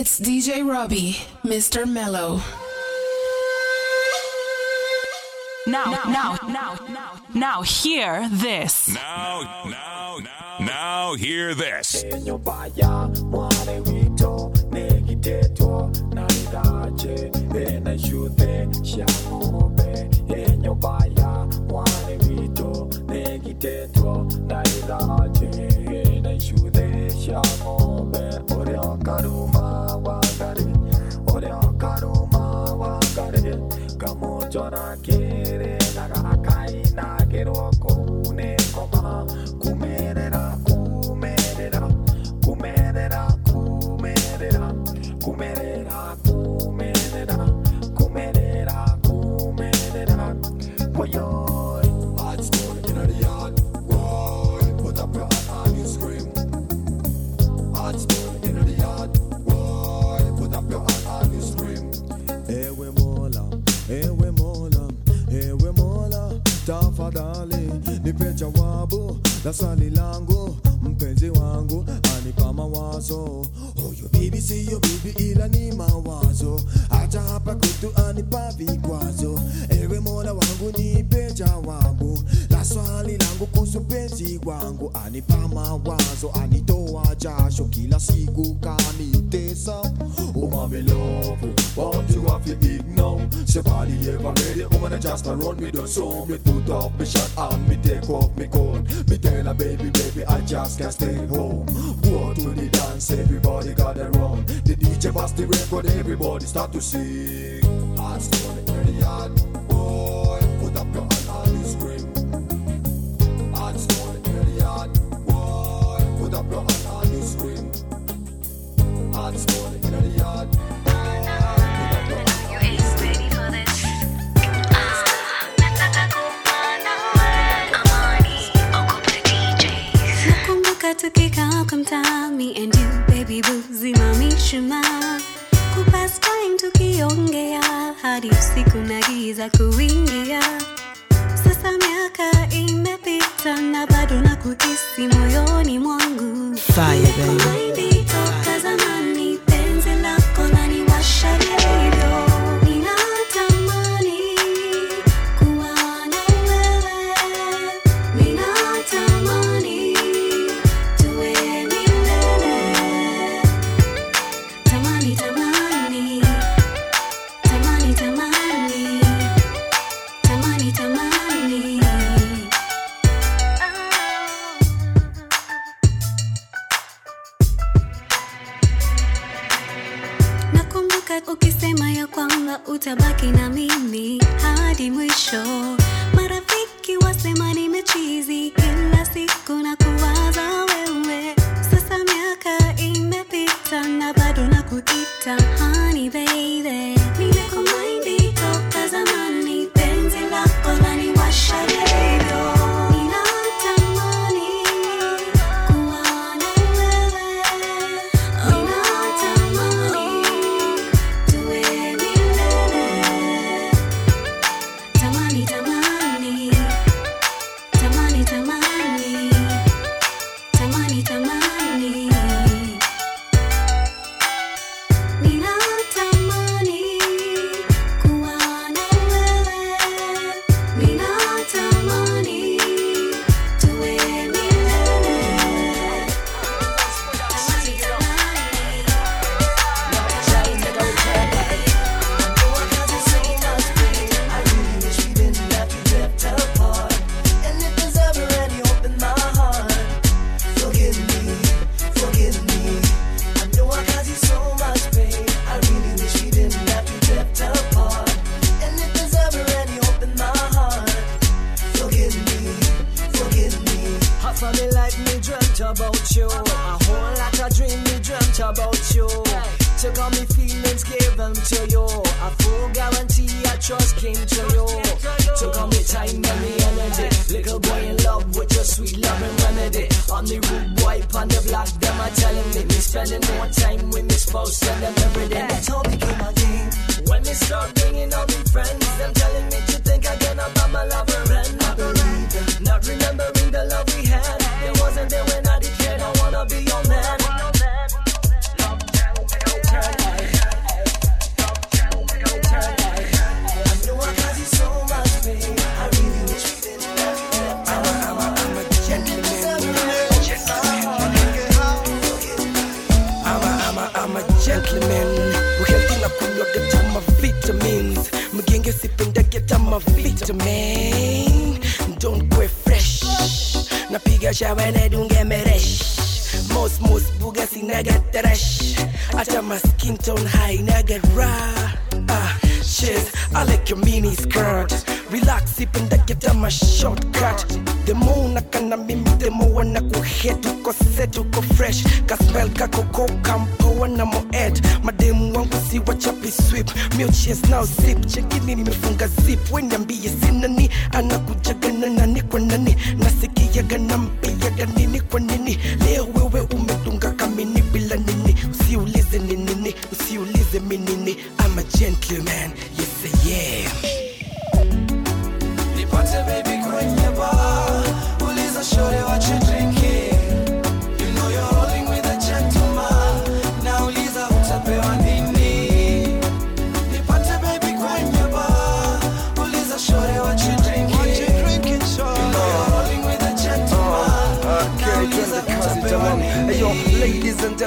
It's DJ Robbie, Mr. Mellow. Now, now, now, now, now, hear this. Now, now, now, now, hear this. Jordan King. Tafadhali nipe jawabu la langu mpenzi wangu anipa mawazo. Huyo bibi siyo bibi ila ni mawazo. Hata hapa kwetu anipa vikwazo. Ewe mola wangu nipe jawabu na swali langu kuhusu penzi wangu anipa mawazo anitoa jasho kila siku kanitesa. Umamilovu watu wafiigno sevaliyevamedie take off mitutop coat. Me tell mitela baby baby i just can't stay home. Go to the dance everybody gather round. The dj bust the record everybody start to sing. I stole the yard kupanda. Amani, okopa DJs. nakumbuka tukikaa kwa mtaa me and you baby boo zimamishuma kupass time tukiongea hadi usiku na giza kuingia sasa miaka imepita na bado na kuhisi moyoni mwangu Fire, baby. Kwamba utabaki na mimi hadi mwisho. Marafiki wasema nimechizi kila siku na kuwaza wewe. Sasa miaka imepita na bado nakuita honey baby gentleman don't go fresh. Napiga shawa nadunge meresh mos mos bugasi naget trash my skin tone high naget raw ah shit I like your mini skirt. Relax sip and get a shortcut. The more nakana mimi the more na kuhet uko set uko fresh. Kaspel kako ko kampo na mo ed mademu si wachapi sweep mio nao zip chekini nimefunga zip. Weniambie sinani anakujaga na nani kwa nani? Nasikiaga nampiaga nini kwa nini? Leo wewe umetunga kamini bila nini? Usiulize ni nini usiulize minini ama gentleman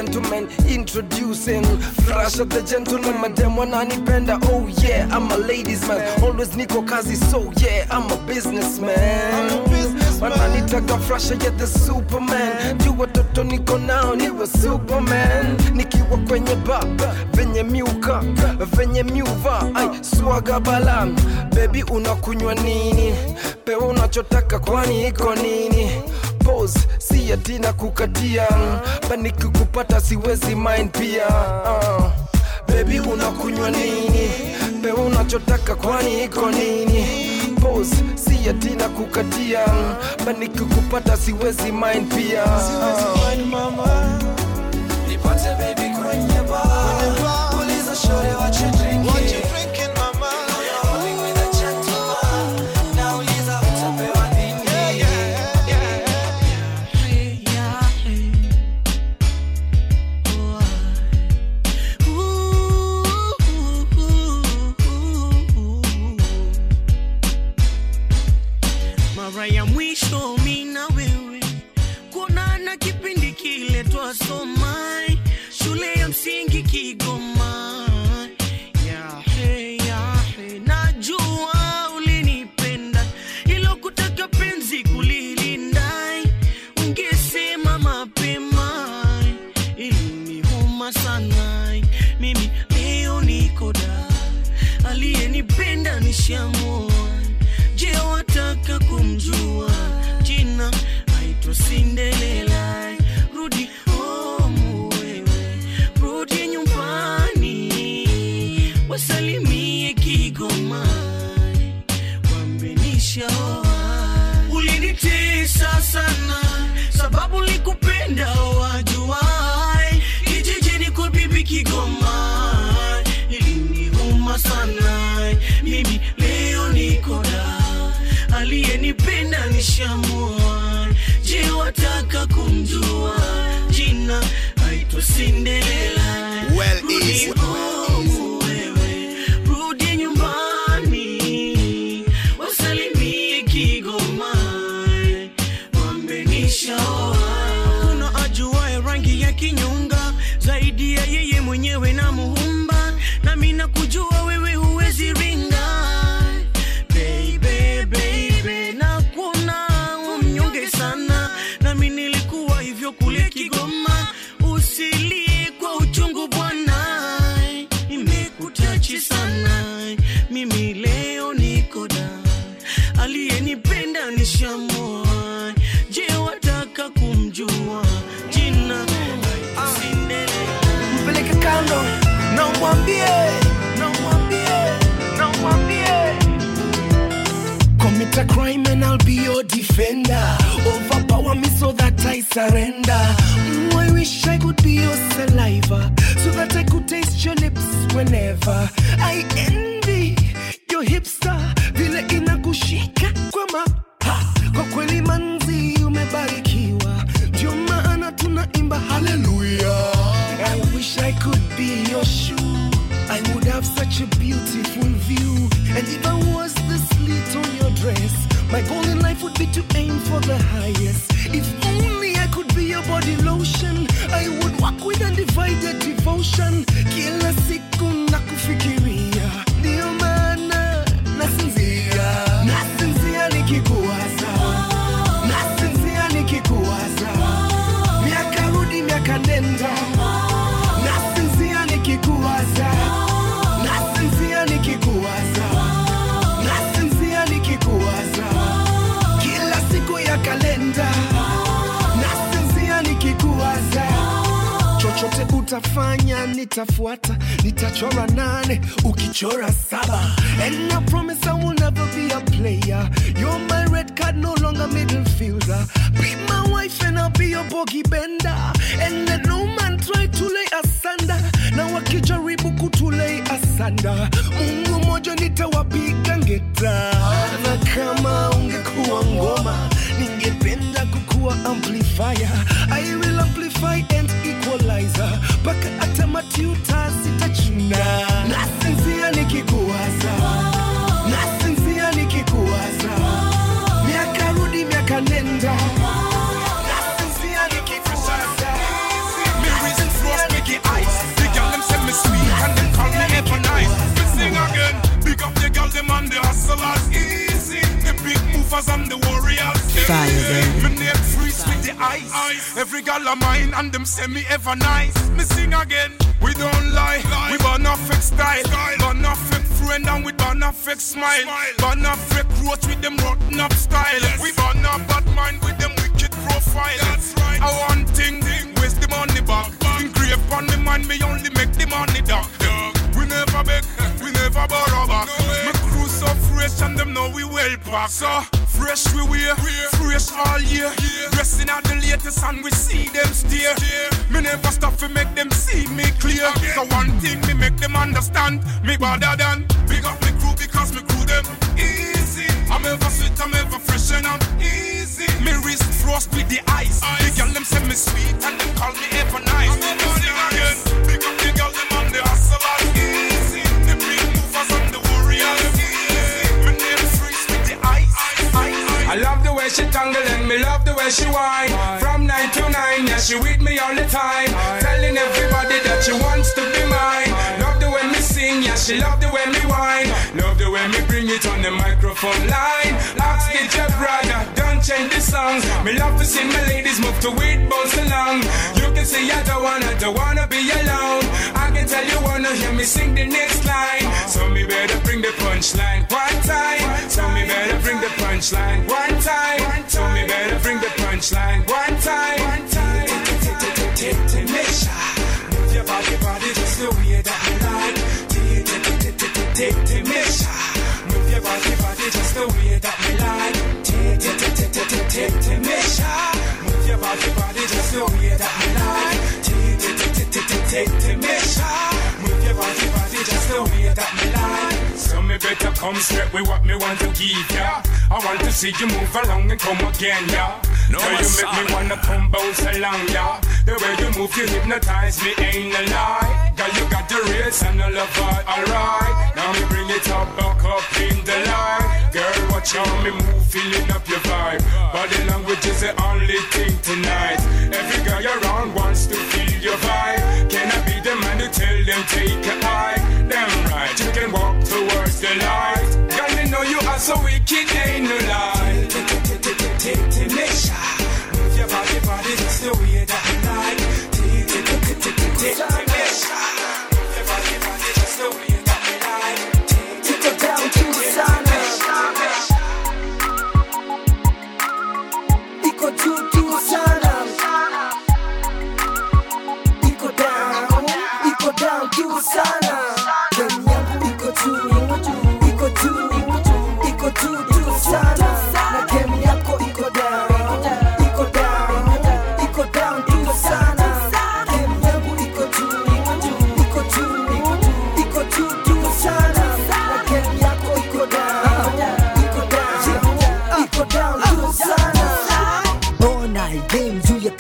gentlemen, introducing of the gentleman, madam wananipenda Oh yeah, I'm a ladies man. Always niko kazi, so yeah, I'm a businessman. Wananitaga frasha ya the superman. Juu watoto niko nao niwe superman. Nikiwa kwenye ba venye miuka venye miuva ai swaga bala bebi unakunywa nini? Pewa unachotaka kwani iko nini pose si atina kukatia baniki kupata siwezi mind pia. Uh. bebi unakunywa nini? Pe unachotaka kwani iko nini? Pose si atina kukatia baniki kupata siwezi mind pia. Uh. Nipate te amo. Nishamua. Je, wataka kumjua jina? Aitwa Cinderella. Na umwambie na commit a crime and I'll be your defender. Overpower me so that I surrender. Mm, I wish I could be your saliva so that I could taste your lips whenever. I envy your hipster vile inakushika kwa ma. Kwa kweli manzi umebarikiwa. Ndio maana tunaimba haleluya I wish I could be your shoe I would have such a beautiful view. And if I was the slit on your dress my goal in life would be to aim for the highest. If only I could be your body lotion I would walk with undivided devotion. Kill a na nitafuata nitachora nane ukichora saba. And I promise I will never be a player. You're my red card no longer middle fielder. Be my wife and I'll be your bogey bender. And let no man try to lay asunder. Na wakijaribu kutulei asanda mungu moja nitawapiga ngeta. Na kama ungekuwa ngoma ningependa kukuwa amplifier. I will amplify and equalizer. Mpaka hata matuta sitachuna. Nasinzia nikikuwaza. Nasinzia nikikuwaza. Miaka rudi miaka nenda. Nasinzia big movers and the warriors. Fire, baby. Me name freeze with the ice. Every girl of mine and them say me ever nice. Me sing again. We don't lie. We burn a fake style. Burn a fake friend and we burn a fake smile. Burn a fake roach with them rotten up style. We burn a bad mind with them wicked profile. That's right. I want thing. Waste the money back. Engrave on me mind, me only make the money dock. We never beg, we never borrow back. Me crew so fresh and them know we well packed. So fresh we wear, fresh all year. Dressing out the latest and we see them steer. Me never stop to make them see me clear. So one thing me make them understand, me better than big up me crew because me crew them easy. I'm ever sweet, I'm ever fresh and I'm easy. Me wrist frost with the ice. The girl them say me sweet and them call me ever nice. Me sing again. Big up the girl them and the hustlers I love the way she tangle and me love the way she whine. From nine to nine, yeah, she with me all the time. Telling everybody that she wants to be mine. Love the way me sing, yeah, she love the way me whine. Love the way me bring it on the microphone line. Ask your brother, change the song. Me love to see my ladies move to it, bounce along. You can say I don't wanna, don't wanna be alone. I can tell you wanna hear me sing the next line. So me better bring the punchline one time. So me better bring the punchline one time. So me better bring the punchline one time. One time. Move your body, body just the way that you like. Temesha, move your body, body just the way that. Temesha, move your body, body just the way that you like. Temesha, move your body, body just the way that you like. Better come straight with what me want to give ya. I want to see you move along and come again, ya. No, Girl, you make me wanna come bounce along, ya. The way you move, you hypnotize me, ain't a lie. Girl, you got the race and I love alright. Now me bring it up, back up in the light. Girl, watch how me move, feeling up your vibe. Body language is the only thing tonight. Every girl around wants to feel your vibe. Can I be the man to tell them take a hike? Damn right, you can walk towards the light. Girl, you know you are so wicked, no lie. Temesha, move your body, body just the way that you like.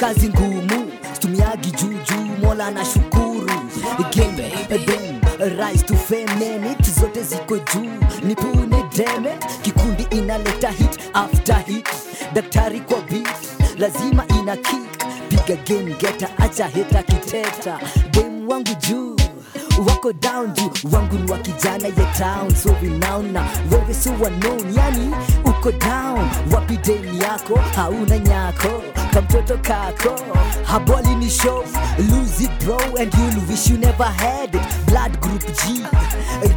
Kazi ngumu. Stumiagi juujuu mola na shukuru zote ziko juu. Nipune deme kikundi inaleta hit after hit daktari kwa beat lazima ina kick. Piga game geta acha heta kiteta. Game wangu juu wako down juu. Wangu ni wa kijana ya town so renown na. Wewe so unknown yani uko down, wapi deni yako hauna nyako kamtoto kako haboli ni show lose it bro and you'll wish you never had it blood group G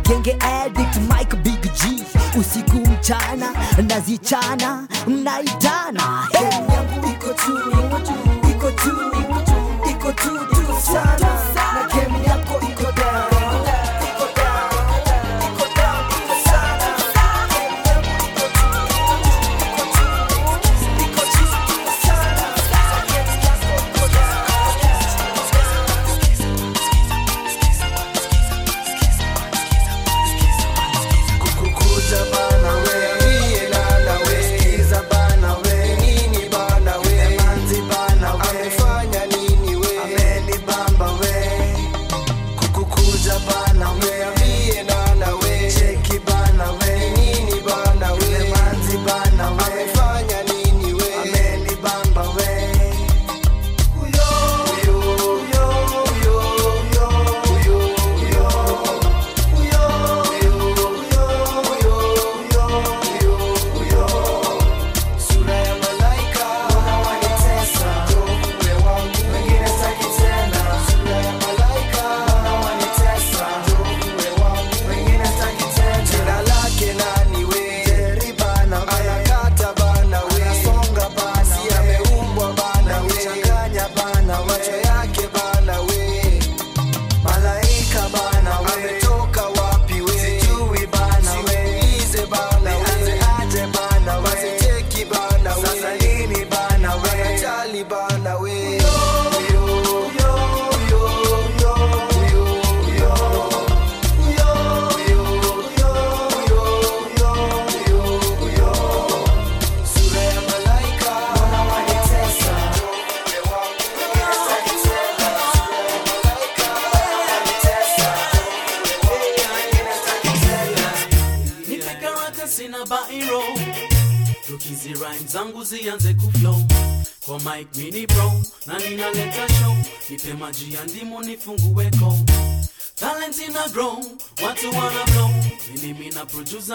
genge addict Mike Big G usiku mchana nazichana mnaitana hey.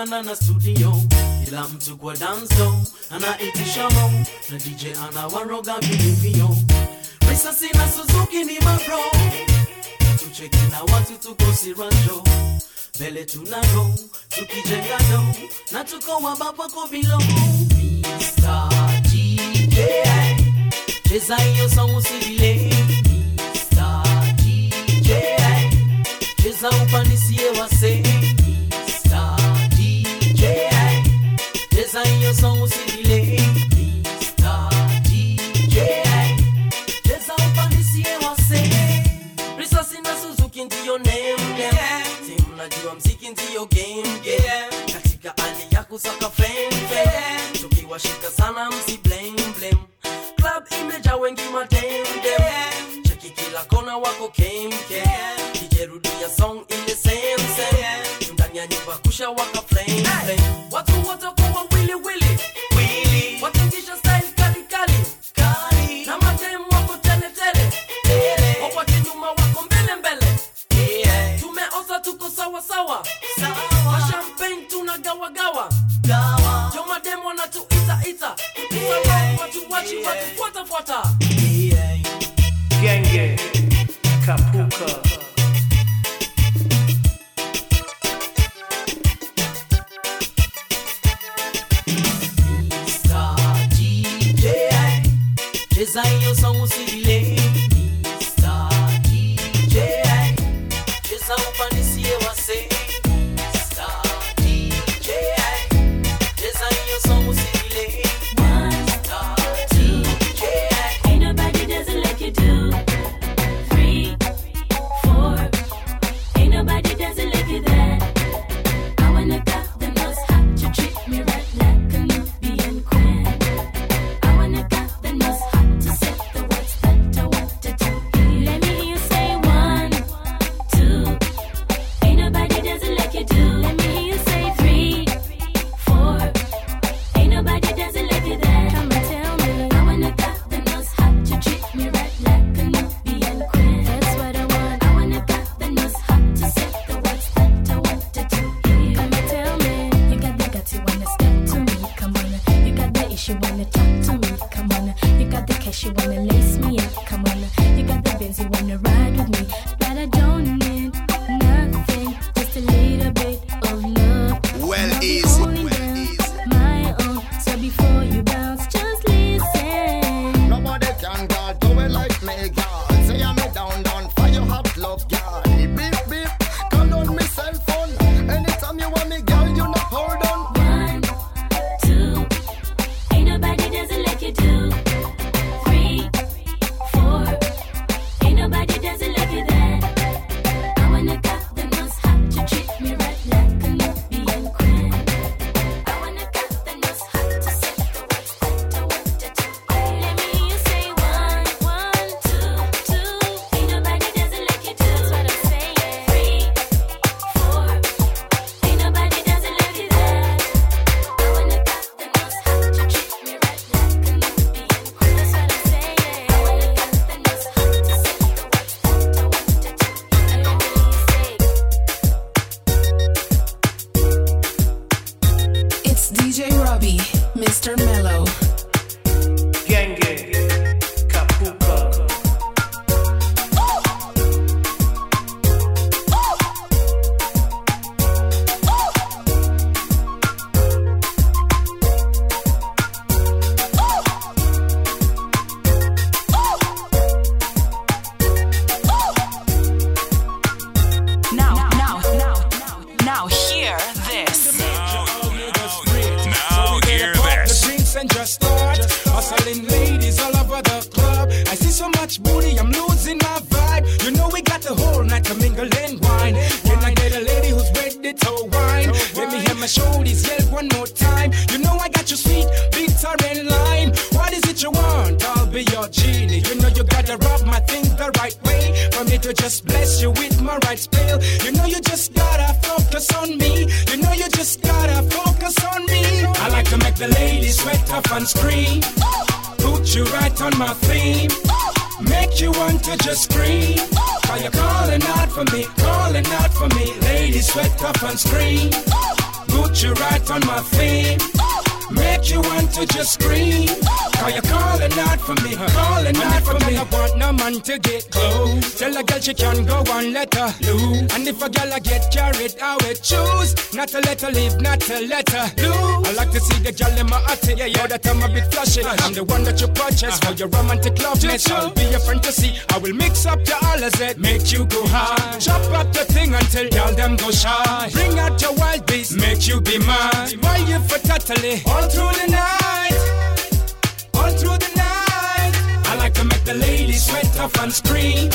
sana na studio, ila mtu kwa danzo anaitisha mo na DJ anawaroga vilivyo. Risasi na Suzuki ni mabro, tucheki na watu tuko siranjo mbele tunaro tukijengano na tuko wababako vilongo. Mr. DJ cheza hiyo song usivile. Mr. DJ cheza upanisie wasee ai eu sou o cirilê letter, letter. I like to see the girl in my attic. Yeah, yeah, that I'm a bit flashy. Uh, I'm the one that you purchase uh, for your romantic love. Just I'll be your fantasy. I will mix up the that make you go high. Chop up the thing until y'all them go shy. Bring out your wild beast, make you be mine. Why you for totally all through the night, all through the night. I like to make the ladies sweat off and scream.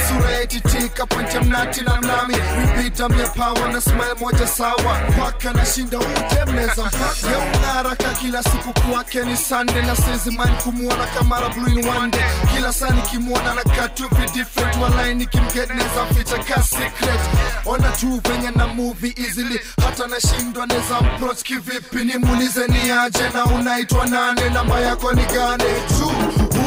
Moja nasty sura ya ititika panti ya mnati na mnami ya power na smile moja sawa. Mpaka nashinda utemeza mpaka ya unaraka kila siku kwake ni sunday. Na sezimani kumuona kamara blue in one day. Kila saa nikimwona na katu vi different. Walai nikimgetneza ficha ka secret. Ona tu venye na movie easily. Hata nashindwa neza approach kivipi? Nimuulize ni aje na unaitwa nane namba yako ni gane tu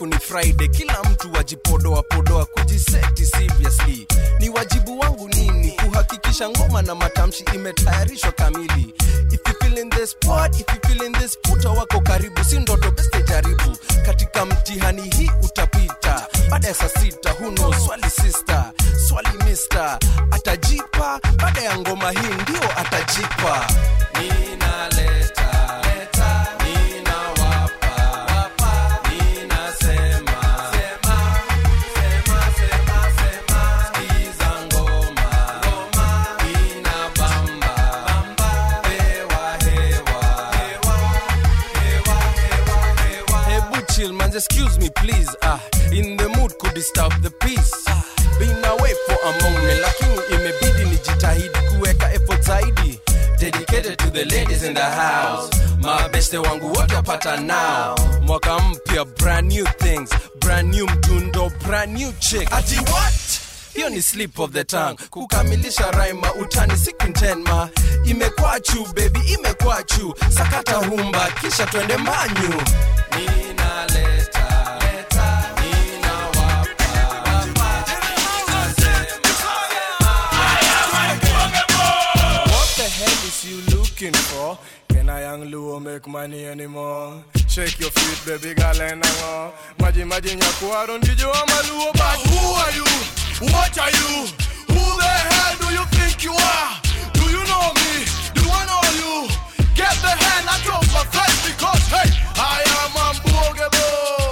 siku ni friday kila mtu wajipodoa podoa kujiseti seriously. Ni wajibu wangu nini? Kuhakikisha ngoma na matamshi imetayarishwa kamili. If you feel in this spot, if you feel in this puta wako karibu si ndoto beste jaribu. Katika mtihani hii utapita. Baada ya saa sita huno swali sister swali mister. Atajipa. Baada ya ngoma hii ndio atajipa. Ninaleta excuse me please ah. In the mood could disturb the peace? Ah, been away for a moment lakini imebidi nijitahidi kuweka effort zaidi. Dedicated to the ladies in the house. Mabeste wangu wote wapata now. Mwaka mpya brand new things. Brand new mdundo brand new chick ati what? Hiyo ni slip of the tongue. Kukamilisha raima utani siku ntenma imekwachu baby imekwachu sakata humba kisha twende manyu ninaleta looking for? Can I young Luo make money anymore? Shake your feet, baby girl, and hang on. Maji maji nyakuaro ndijo ama Luo, but who are you? What are you? Who the hell do you think you are? Do you know me? Do I know you? Get the hand out of my face because hey, I am unbogable.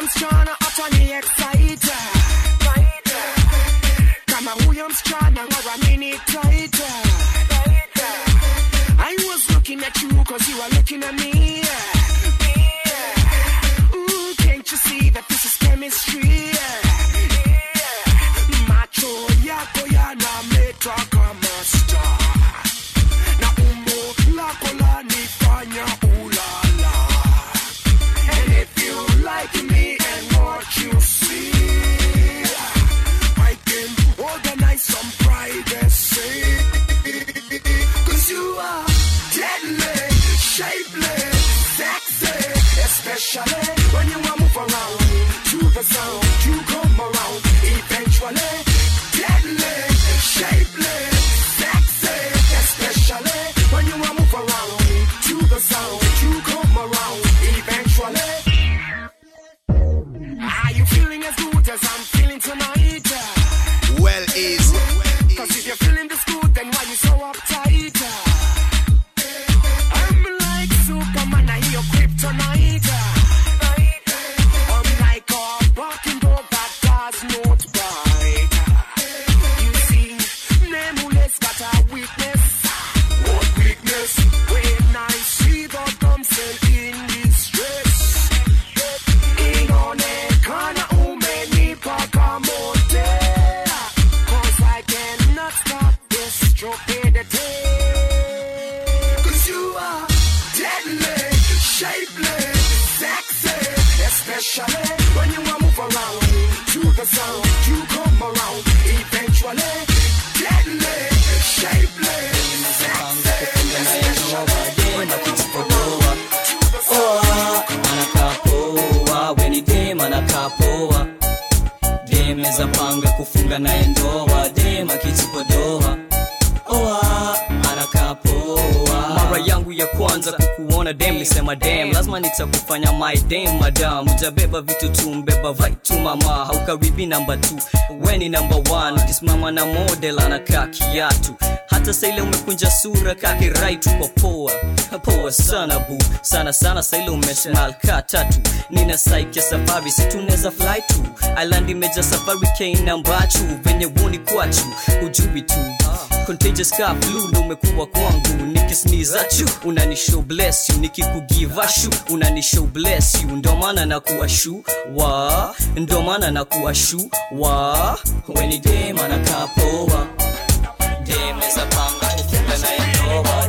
I'm strong. Namba t weni namba 1 ukisimama na model anakaa kiatu. Hata saile umekunja sura kake right kwa poa. Poa sana bu sana sana saile umesmal ka tatu. Nina saiki ya safari situneza fly tu. Island imeja safari kainambachu venye woni kwachu ujubi tu contagious ka flu umekuwa kwangu nikisniza chu. Unanishow bless you nikikugiva shu. Unanishow bless you ndo maana nakuwa shu wa. Ndo maana nakuwa shu wa. Weni dema anakaa poa dem panga kufunga na ndoa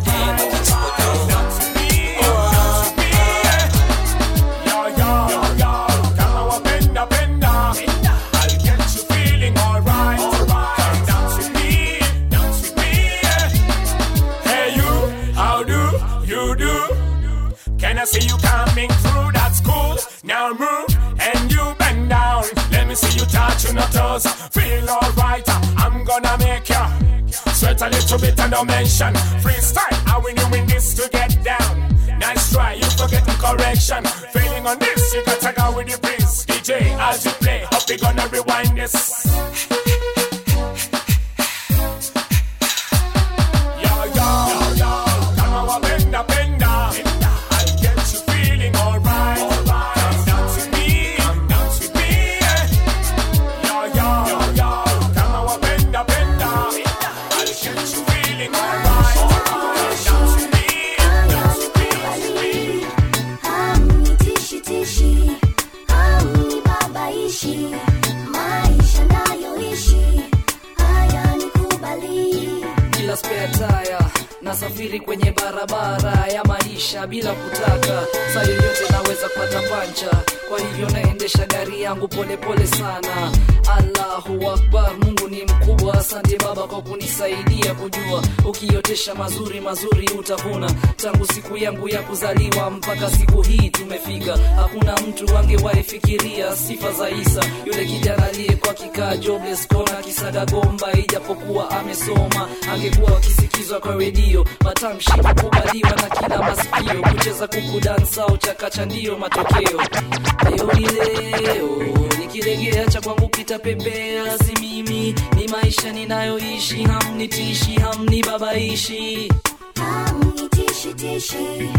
and don't mention freestyle. How we doing this to get down? Nice try, you forgetting correction. Feeling on this, you gotta go with the breeze. DJ, as you play, hope we gonna rewind this. Nasafiri kwenye barabara ya maisha bila kutaka. Saa naweza kupata pancha. Kwa hivyo naendesha gari yangu polepole pole sana. Allahu akbar mungu ni mkubwa. Asante baba kwa kunisaidia kujua. Ukiotesha mazuri mazuri utavuna. Tangu siku yangu ya kuzaliwa mpaka siku hii tumefika. Hakuna mtu angewahi fikiria sifa za isa. Yule kijana aliyekuwa kikaa jobless kona kisaga ijapokuwa amesoma angekuwa akisikizwa kwa redio matamshi kukubaliwa na kila masikio. Kucheza kuku dansa chakacha ndiyo matokeo. Leo ni leo nikilegea cha kwangu kitapepea. Si mimi ni maisha ninayoishi. Hamnitishi hamnibabaishi Hamnitishitishi,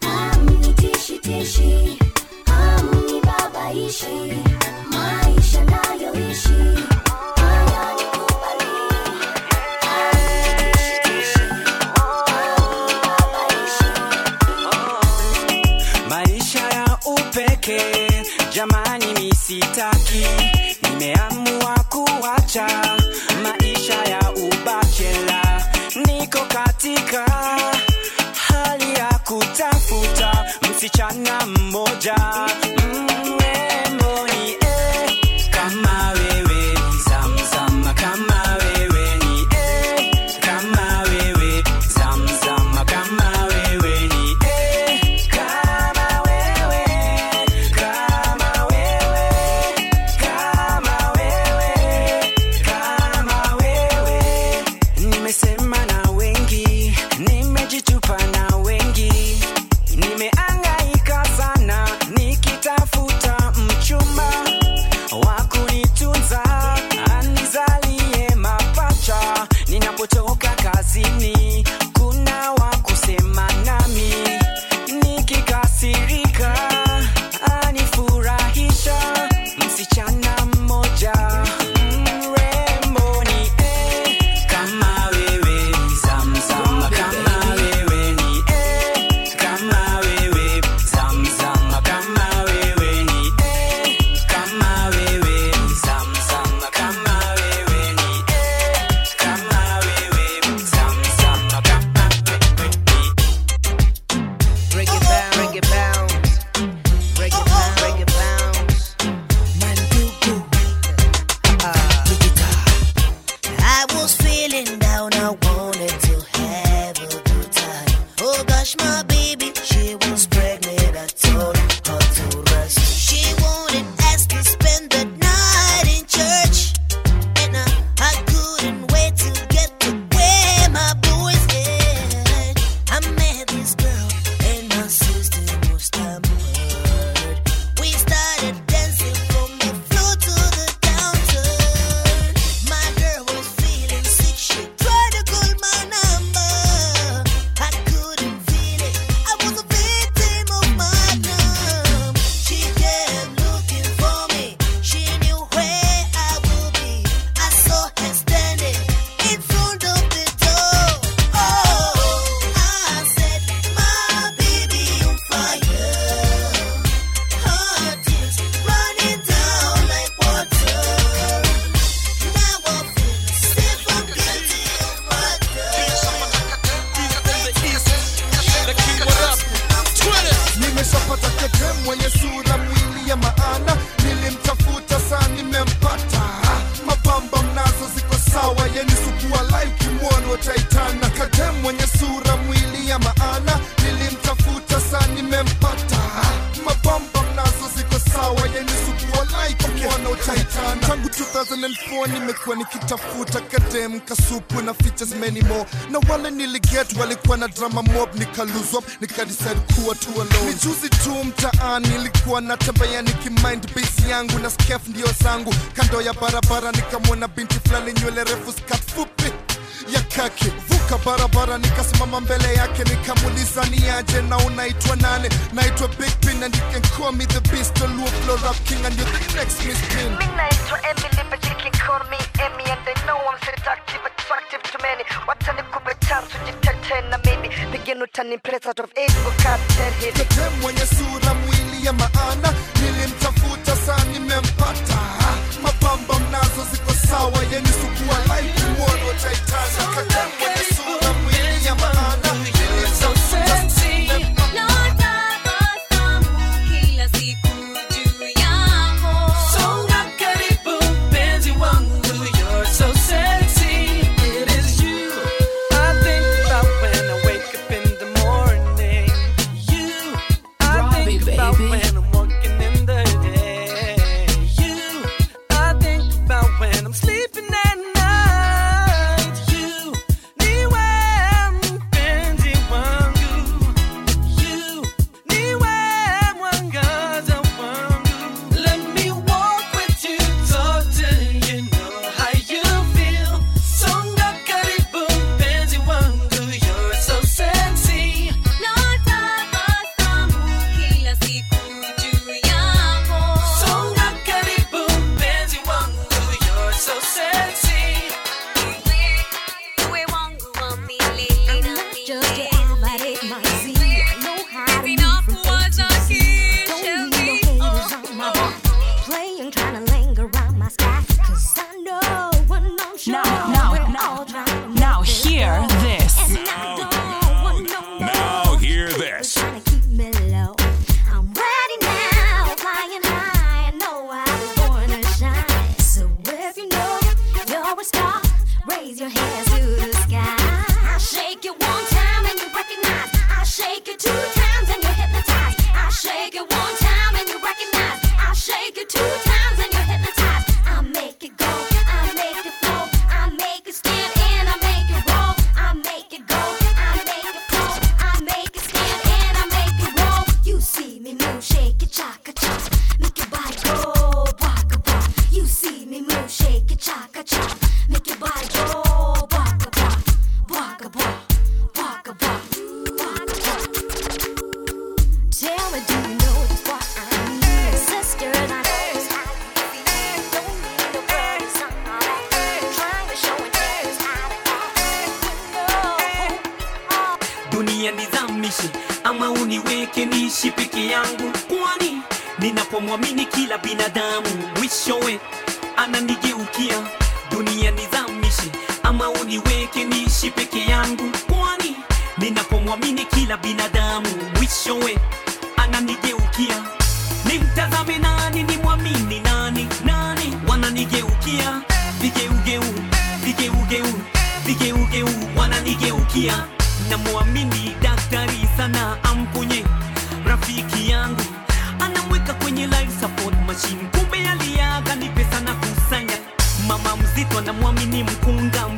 hamnitishitishi, hamnibabaishi, maisha nayoishi wanatembea nikimind base yangu na skef ndio zangu. Kando ya barabara nika ninapomwamini kila binadamu mwishowe ananigeukia. Dunia nizamishe ama uniweke niishi peke yangu? Kwani ninapomwamini kila binadamu mwishowe ananigeukia. Nimtazame nani nimwamini nani nani? Wananigeukia. Vigeugeu vigeugeu vigeugeu wananigeukia. Namwamini daktari sana anamwamini mkunga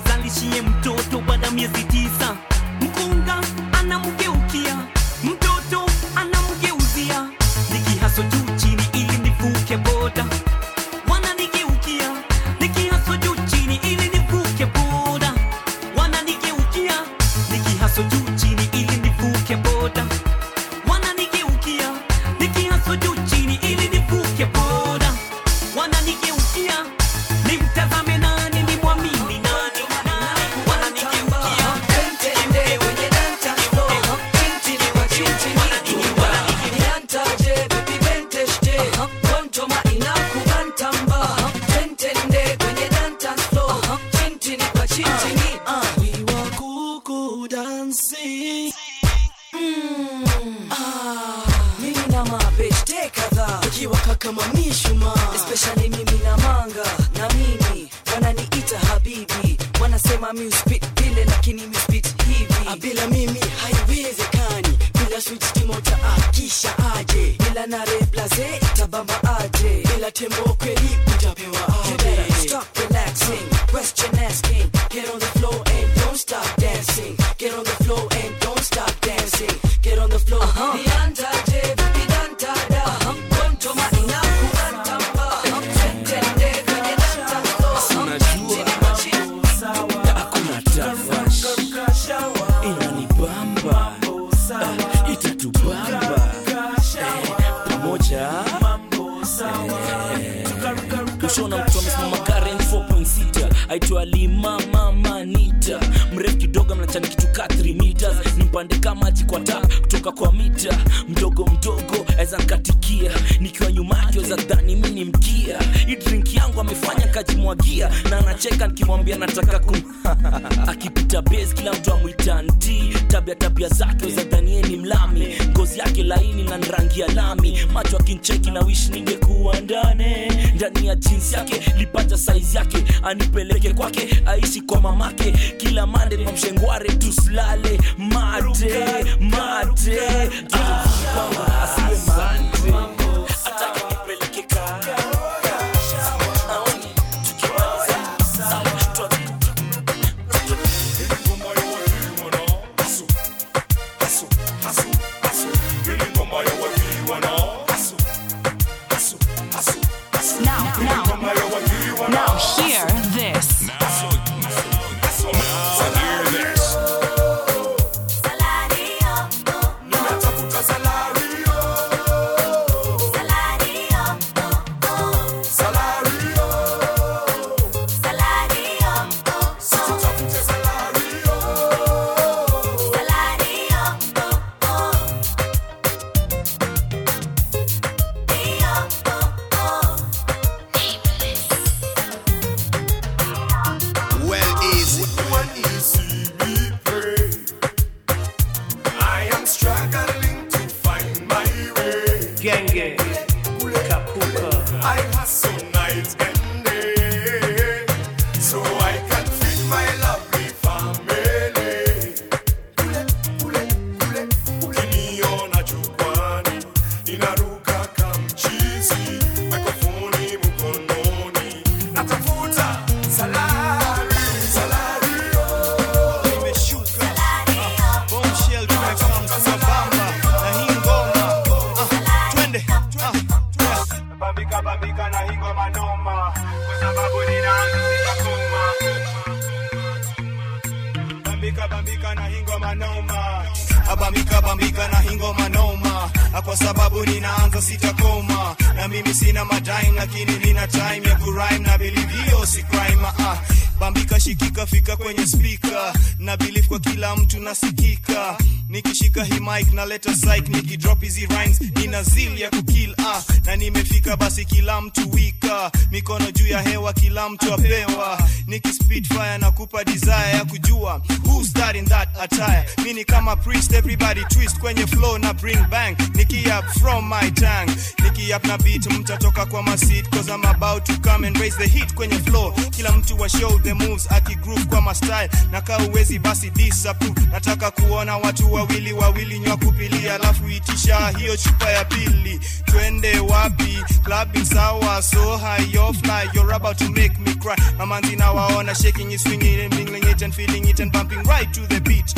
kama priest everybody twist kwenye flow na bring bang niki up from my tang niki up na beat mtatoka kwa masit cause I'm about to come and raise the heat kwenye flow kila mtu wa show the moves akigroove kwa mastyle na kaa uwezi basi disapprove. Nataka kuona watu wawili wawili nywa kupilia alafu itisha hiyo chupa ya pili. Twende wapi? Clubbing sawa so high you're fly you're about to make me cry. Mamanzi nawaona shaking it swinging and mingling it and feeling it and bumping right to the beat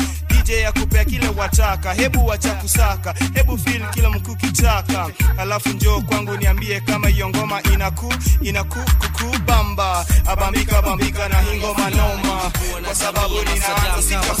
DJ kupea kile wataka. Hebu wacha kusaka. Hebu feel kila mkukitaka, alafu njoo kwangu niambie kama hiyo ngoma inaku inaku kukubamba. Abambika bambika na hingoma noma. Kwa sababu ninaanza ya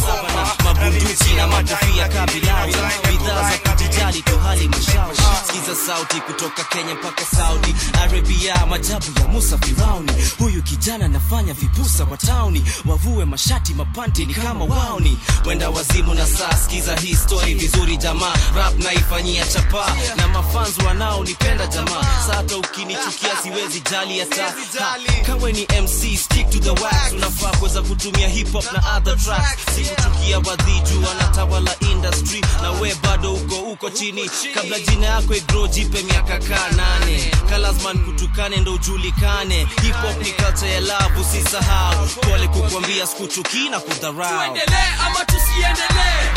firauni. Huyu kijana anafanya vipusa wa tauni. Wavue mashati mapanti ni kama wauni. Wenda wazimu na saa. Sikiza hii story vizuri jamaa. Rap naifanyia chapa. Na mafanzi wanaonipenda jamaa. Sasa ukinichukia siwezi jali hata. Ha, kawe ni mc stick to the wax. Unafaa kuweza kutumia hip hop na other tracks. Sikuchukia wadhiju wanatawala industry. Na we bado uko uko chini. kabla jina yako igro jipe miaka kaa nane. Kalazman kutukane ndo ujulikane. Hip hop ni culture ya love usisahau. Pole kukwambia sikuchukii na kudharau. Tuendelee ama tusiendelee tuendelee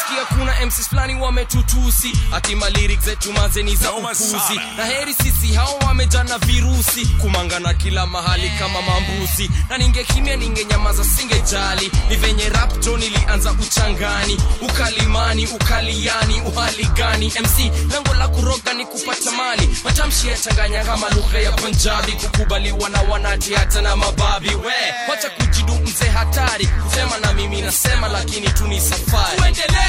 nasikia kuna mcs fulani wametutusi. Atima lyrics zetu mazeni za upuzi. na heri sisi hao wamejana virusi. Kumangana kila mahali kama mambuzi. Na ningekimya ningenyamaza singejali ni venye rapto nilianza uchangani. Ukalimani ukaliani uhali gani? Mc lango la kuroga ni kupata mali matamshi yachanganya kama lugha ya punjabi. Kukubaliwa na wanati hata na mababi. We wacha kujidu mzee hatari. Kusema na mimi nasema lakini tu ni safari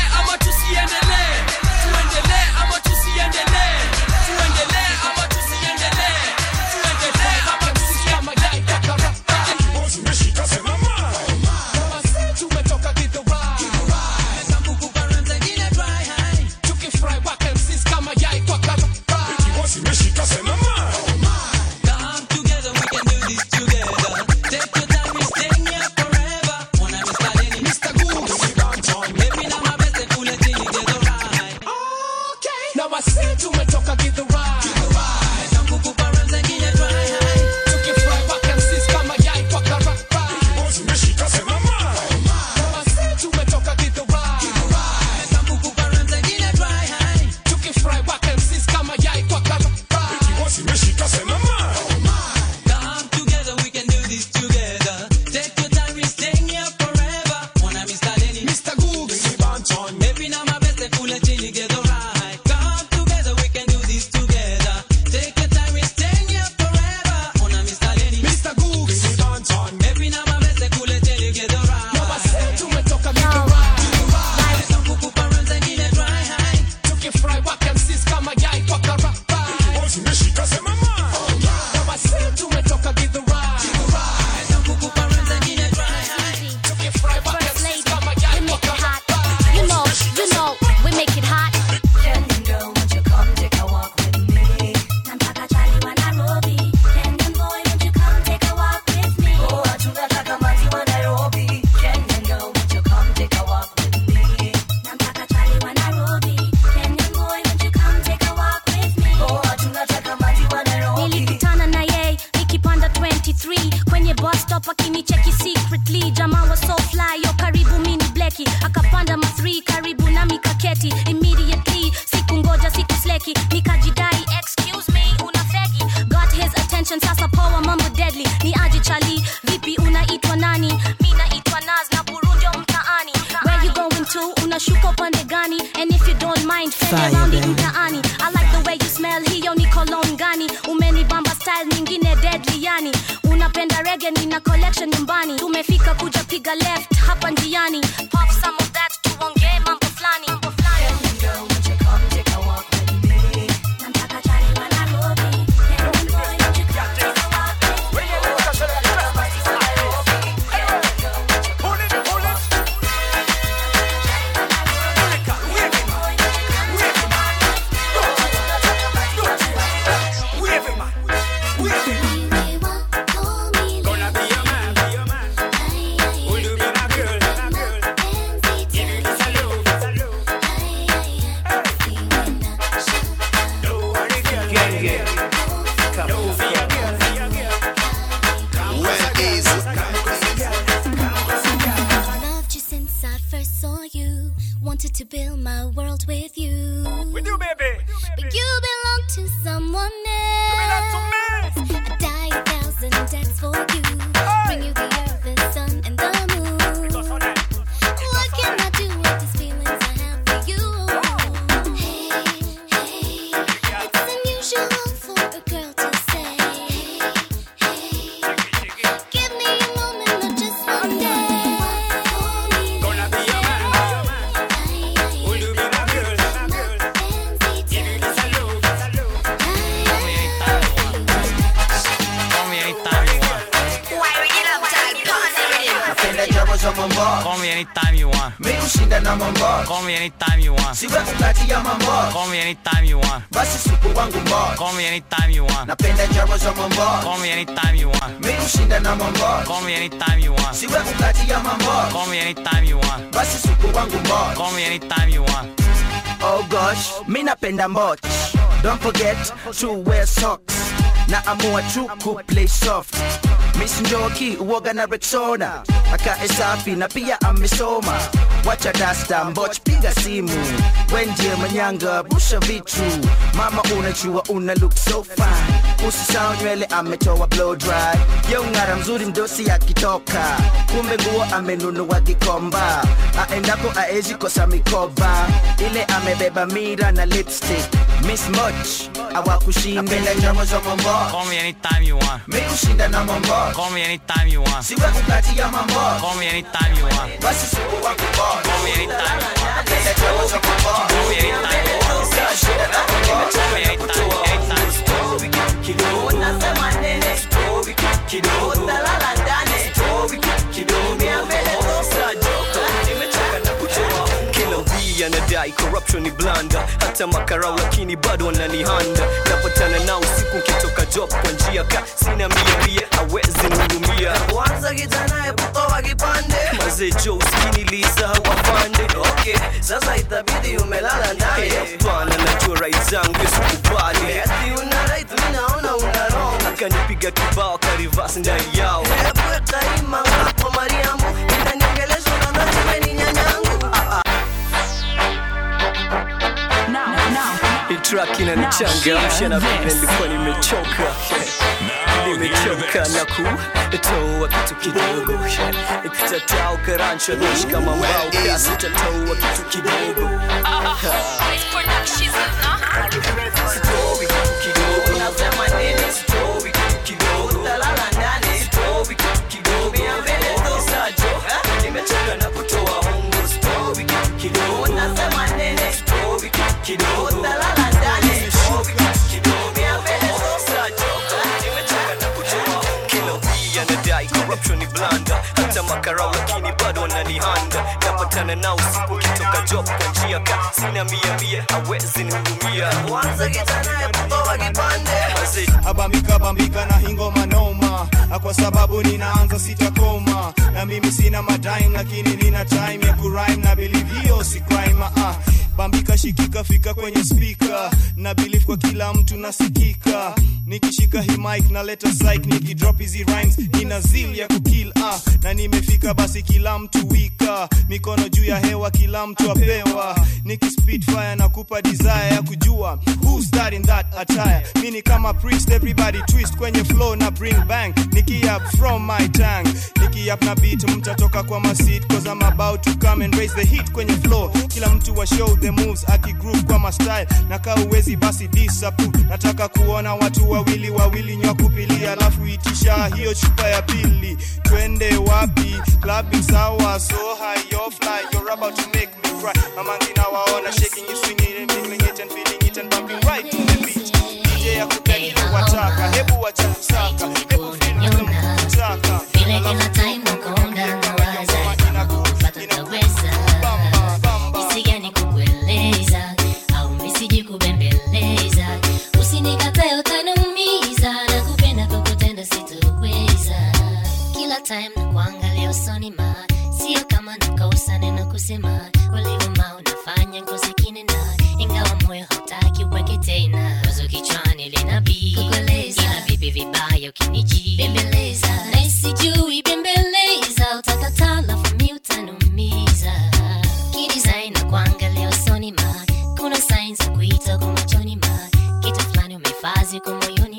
tuendelee ama tusiendelee tuendelee ama tusiendelee to wear socks Na amua tu ku play soft. Miss Njoki uoga na Rexona Akae safi na pia amesoma Wacha dasta mboch piga simu Wendie manyanga busha vitu Mama unajua una look so fine Usisahau nywele ametoa blow dry Yo ngara mzuri mdosi akitoka Kumbe nguo amenunua gikomba Aendako aezi kosa mikoba Ile amebeba mira na lipstick Miss Much awakushinda Napenda njamo za mambo Call me anytime you want. Mi ushinda na mambo Call me anytime you want. Siwe kukatia mambo Call me anytime you want. Basi siku wangu bo Call me anytime you want. Napenda njamo za mambo Call me anytime you want. Ushinda na mambo Call me anytime, anytime. Kidogo nasema nene. Story kidogo utalala ndani story kidogo kila anadai corruption ni blanda hata makarau lakini bado wananihanda. Napatana nao siku nkitoka job kwa njia ka sina mia mia hawezi nihudumia kwanza kijana eputoa kipande. Mazee jo uskini lisa hawafande okay sasa itabidi umelala ndani. Hapana najua right zangu yesikubali ati una right mimi naona una wrong. Akanipiga kibao karivas ndani yao. Hebu taima hapo mariamu Hii track inanichangamsha na vile nilikuwa nimechoka nimechoka na kutoa kitu kidogo ikitatao karancho dosh kama mbao kasi utatoa kitu kidogo Story blanda hata makarau lakini bado wananihanda napatana nao siku kitoka job kwa njia ka. Sina mia mia hawezi nihudumia kwanza kijana eputoa kipande. Abambika bambika na hingo manoma Ah, kwa sababu ninaanza sitakoma na mimi sina madime lakini nina time ya kurime na believe hiyo si crime ah. bambika shikika fika kwenye speaker. Na believe kwa kila mtu nasikika. Nikishika hi mic naleta psych nikidrop hizi rhymes nina zeal ya kukill ah. na nimefika basi kila mtu wika mikono juu ya hewa kila mtu apewa. Nikispit fire na kupa desire ya kujua who's that in that attire. Mimi kama priest everybody twist kwenye flow na bring bang. Niki from my tang niki up na beat mtatoka kwa masit cause I'm about to come and raise the heat kwenye floor. Kila mtu wa show the moves akigroove kwa mastyle. Na kaa uwezi basi disapprove. Nataka kuona watu wawili wawili nywa kupilia alafu itisha hiyo chupa ya pili. Twende wapi? Clubbing sawa so high you're fly you're about to make me cry. Mamangina waona shaking you swinging and wiggling it and feeling it and bumping right to the beat. DJ ya kile wataka hebu wacha kusaka hebu feel kile mkutaka kusema uliuma unafanya ngozi kinena Ingawa moyo hautaki uweke tena. Wazo kichwani linabii Ila vipi vibaya ukiniji Bembeleza. Na sijui bembeleza Utakataa lafu mi utanumiza. Kidesign na kuangalia usoni ma Kuna signs za kuita kwa machoni ma. Kitu fulani umefazi kwa moyoni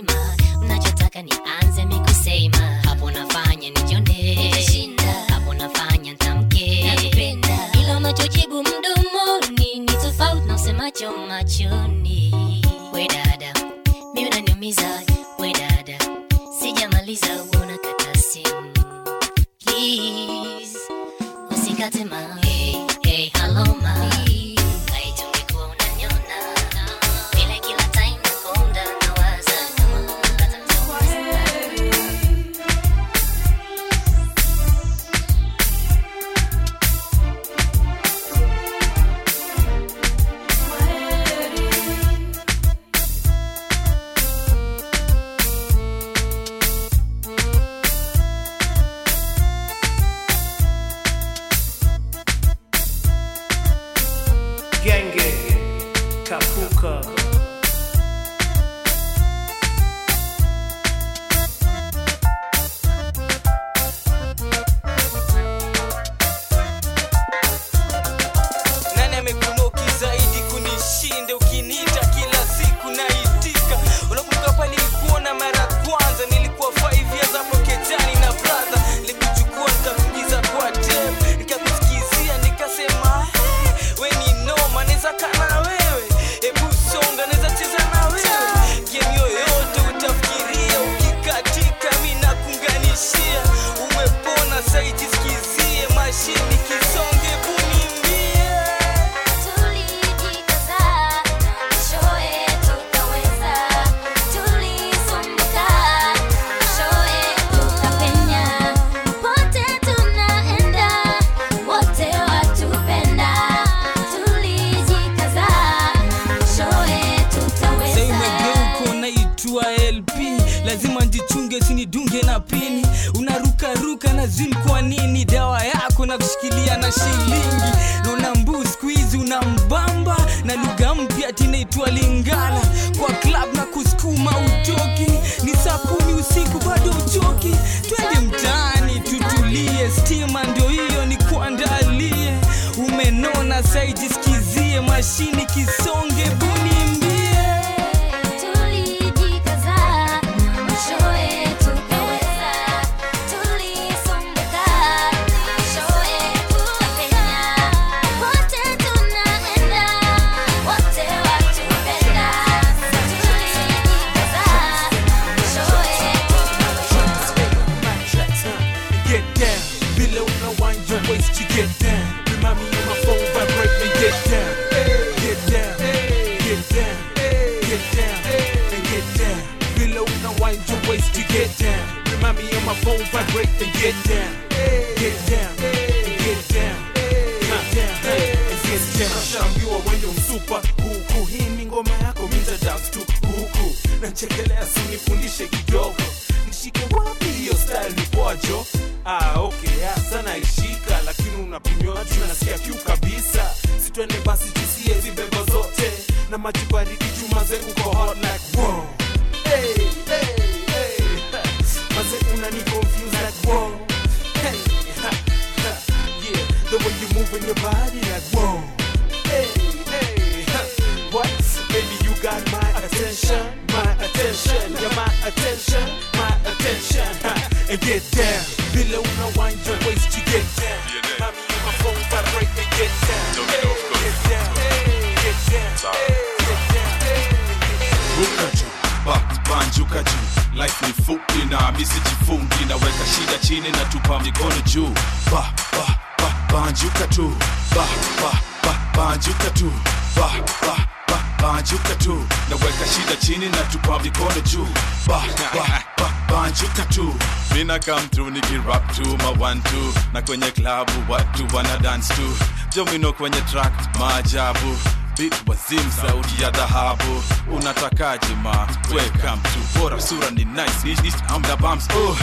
jomino kwenye track maajabu. Beat wazim sauti ya dhahabu. Unatakaje ma? Welcome to bora sura ni nice is I'm the bumps oh uh.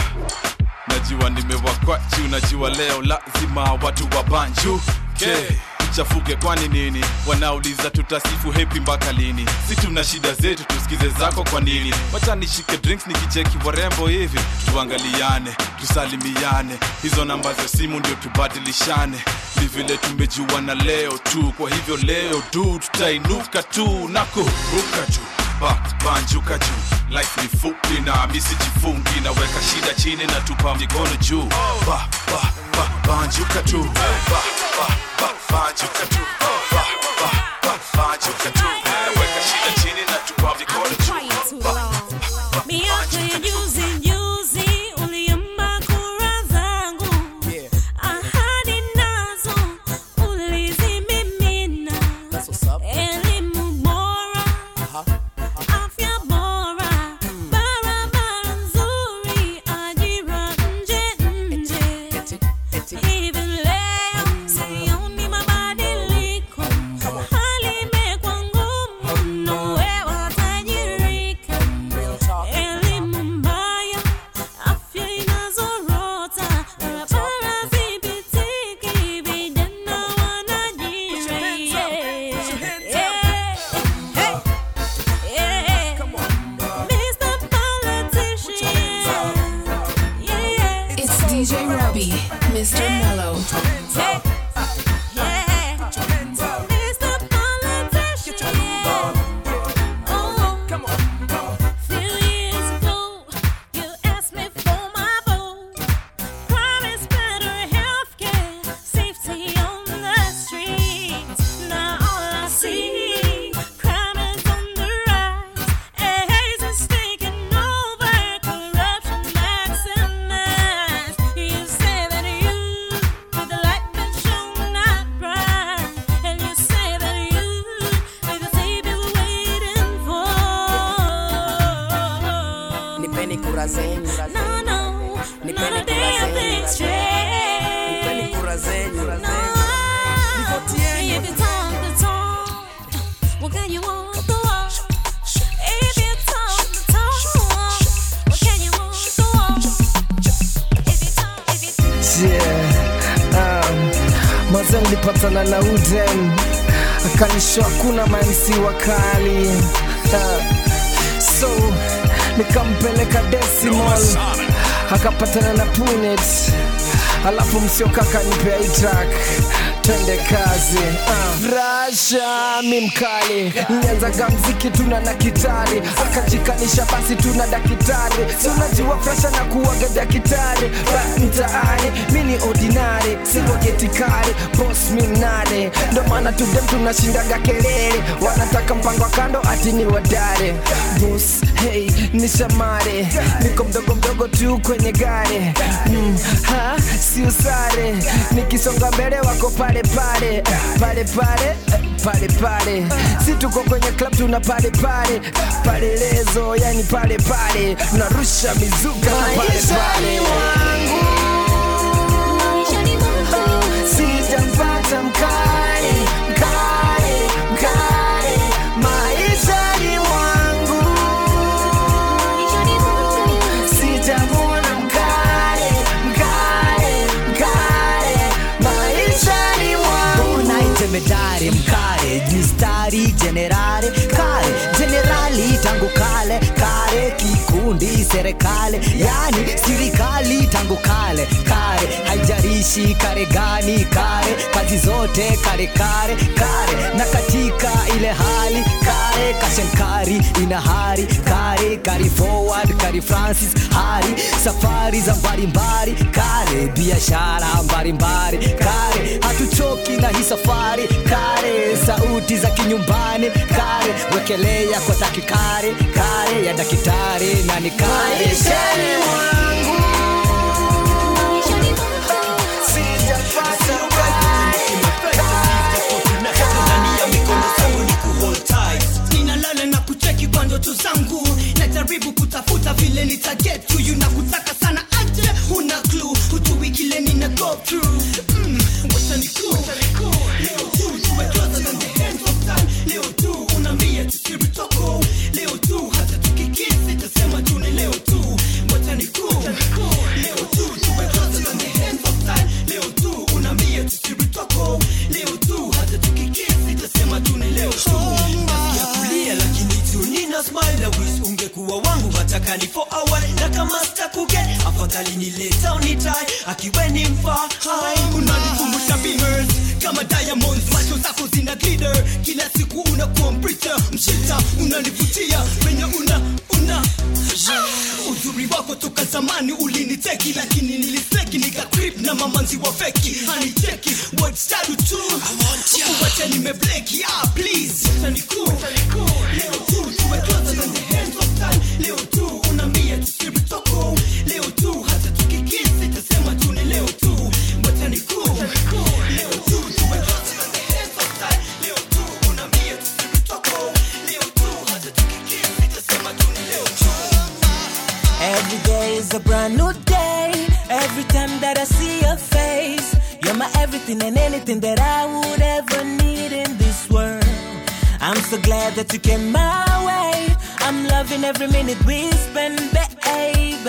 najua nimewakwachi unajua leo lazima watu wabanju okay tuchafuke kwani nini? Wanauliza tutasifu hepi mpaka lini? Si tuna shida zetu, tusikize zako kwa nini? Wacha drinks nikicheki warembo hivi, tuangaliane, tusalimiane, hizo namba za simu ndio tubadilishane. Ni vile tumejuana leo tu, kwa hivyo leo du tutainuka tu na kuruka juu banjuka juu life ni fupi na misijifungi naweka shida chini na tupa mikono juu oh. Find you can do. Find you can do. Find you can do. Weka shida chini na tupavikoda akanisho hakuna mansi wakali. Ha. so nikampeleka decimal akapatana na punet. Alafu msiokaka nipea hii track twende kazi uh. rasha mi mkali. Nyanzaga mziki tuna na kitari akajikanisha basi tuna dakitari si frasha na kuwaga dakitari ba mtaani mi ni ordinari siwagetikari bos mi mnare ndo maana tudem tunashindaga kelele. Wanataka mpango kando ati ni wadare bos hey ni shamare niko mdogo mdogo tu kwenye gari. Mm, ha si usare. Nikisonga mbele wako pale pale pale pale pale pale si tuko kwenye club tuna pale pale pale lezo yani pale pale. Narusha mizuka na pale pale. sijapata mkale unaitemedare mkare mistari jenerare kare jenerali tangu kale kare kikundi serikali yani sirikali tangu kale kare haijarishi kare gani kare kazi zote kare kare kare. Na katika ile hali kare kashenkari ina hari kare kari forward kari francis hari. Safari za mbalimbali kare biashara mbalimbali kare. Hatuchoki na hii safari kare. Sauti za kinyumbani kare. Wekelea kwa takikare kare ya dakitari na ni kare. Maishani mwangu najaribu kutafuta vile nita get to you glad that you came my way. I'm loving every minute we spend, babe.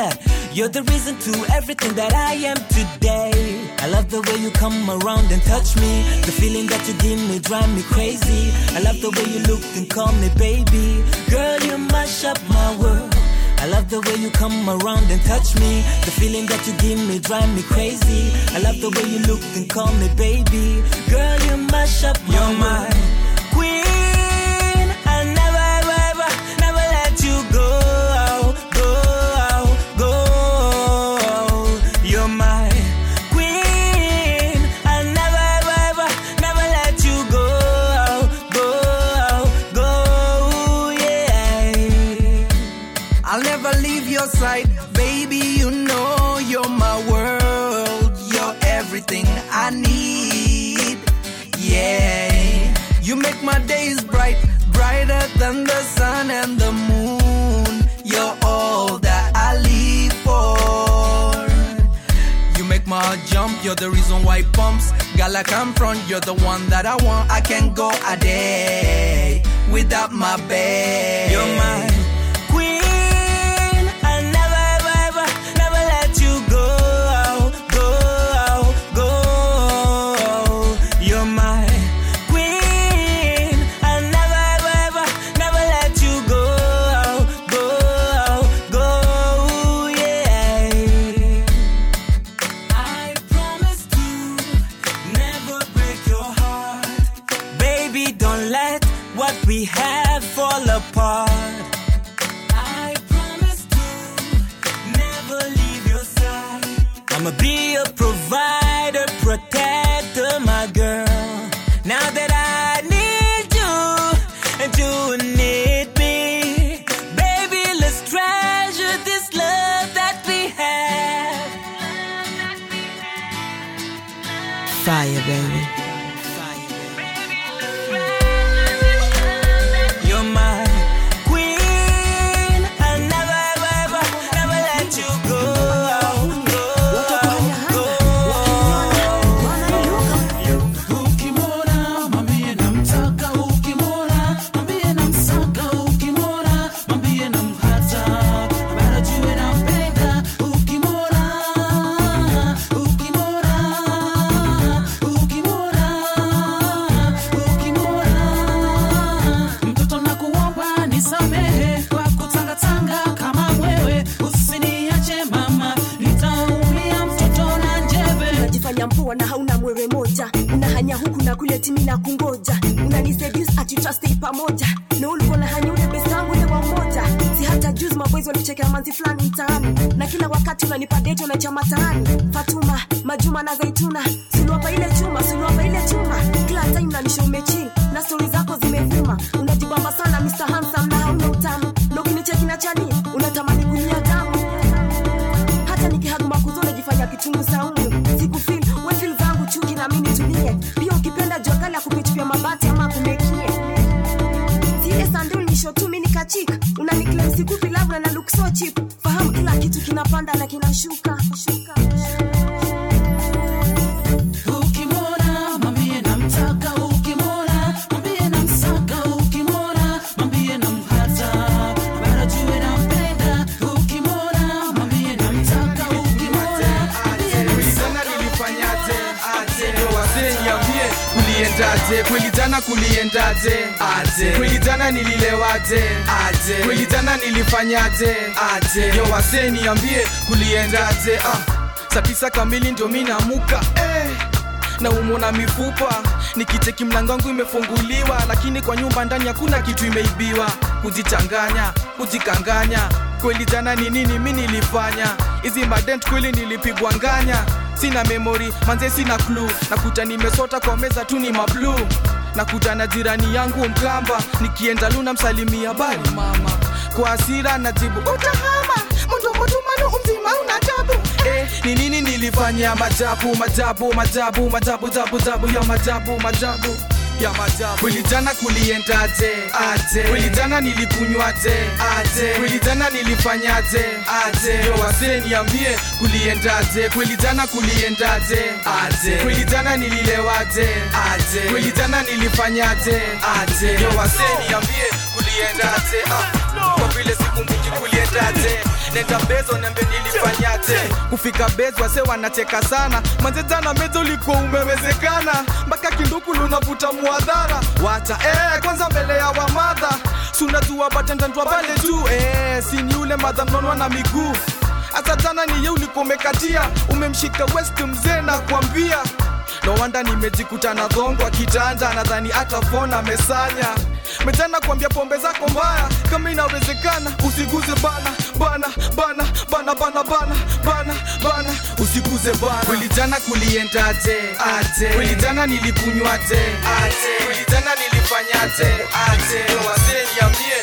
You're the reason to everything that I am today. I love the way you come around and touch me. The feeling that you give me drive me crazy. I love the way you look and call me baby. Girl, you mash up my world. I love the way you come around and touch me. The feeling that you give me drive me crazy. I love the way you look and call me baby. Girl, you mash up my You're my than the sun and the moon. You're all that I live for. You make my heart jump, you're the reason why it pumps. Got like I'm front, you're the one that I want. I can't go a day without my babe. You're my unanipa date na chama taani fatuma majuma na zaituna. Suluapa ile chuma suluapa ile chuma. Kila time nanisha umechill na stori zako zimevuma unajibamba sana Mr. Handsome na hauna utamu. Na ukinicheki na chani unatamani kunyia damu. Hata nikihaguma kuzo najifanya kitungu saumu sikufeel we feel zangu chuki na mimi nitulie, pia ukipenda jua kali akupichupia mabati ama kumekie. Zile sandul nisho tu mini kachik unaniklem sikupi love na look so cheap. Fahamu kila kitu kinapanda na kinashuka kuliendaje kweli jana kuliendaje? Aje. Kweli jana nililewaje? Aje. Kweli jana nilifanyaje? Aje. Yo wazee niambie kuliendaje? Ah. saa tisa kamili ndio mi namuka eh. Na umona mifupa nikicheki mlango wangu imefunguliwa lakini kwa nyumba ndani hakuna kitu imeibiwa. Kujichanganya kujikanganya. Kweli jana ni nini mi nilifanya? Hizi madent kweli nilipigwa nganya sina memori manze sina klu nakuta nimesota kwa meza tu ni mablu nakuta na jirani yangu mkamba nikienda luna msalimia bali mama. Kwa hasira najibu utahama mundomotumano umzima una tabu. Eh, ni nini nilifanya? Majabu majabu majabu majabu jabu jabu ya majabu majabu ya majabu kweli jana kuliendaje aje. Kweli jana nilikunywaje aje. Kweli jana nilifanyaje aje. Yo wasee niambie kuliendaje kweli jana kuliendaje aje? Kweli jana nililewaje aje? Kweli jana nilifanyaje aje? Yo wasee niambie kuliendaje ah. kwa vile sikumbuki kuliendaje nenda bezo nembe nilifanyaje? Kufika bezo wase wanacheka sana. Manzetana mezo ulikuwa umewezekana. Mpaka kinduku lunavuta muadhara wacha eh, kwanza mbele ya wamadha sunajua batendandwa pale juu eh, sini ule madha mnonwa na miguu. Hata jana ni ye ulikomekatia umemshika west mzee na kuambia no wanda nimejikuta na dhongwa kitanda nadhani hata fona amesanya. Metana kuambia pombe zako mbaya kama inawezekana usiguze bana bana bana bana bana bana bana bana usiguze bana. Kweli jana kuliendaje aje kweli jana nilikunywaje aje kweli jana nilifanyaje aje? Wazee niambie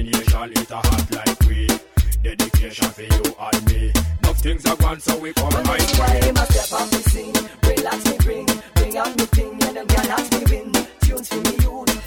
combination, it a hot like we. Dedication for you and me. Enough things are gone, so we come right way. When I step on the scene, relax me bring, bring out the thing, and them can ask me win. Tunes for me, you.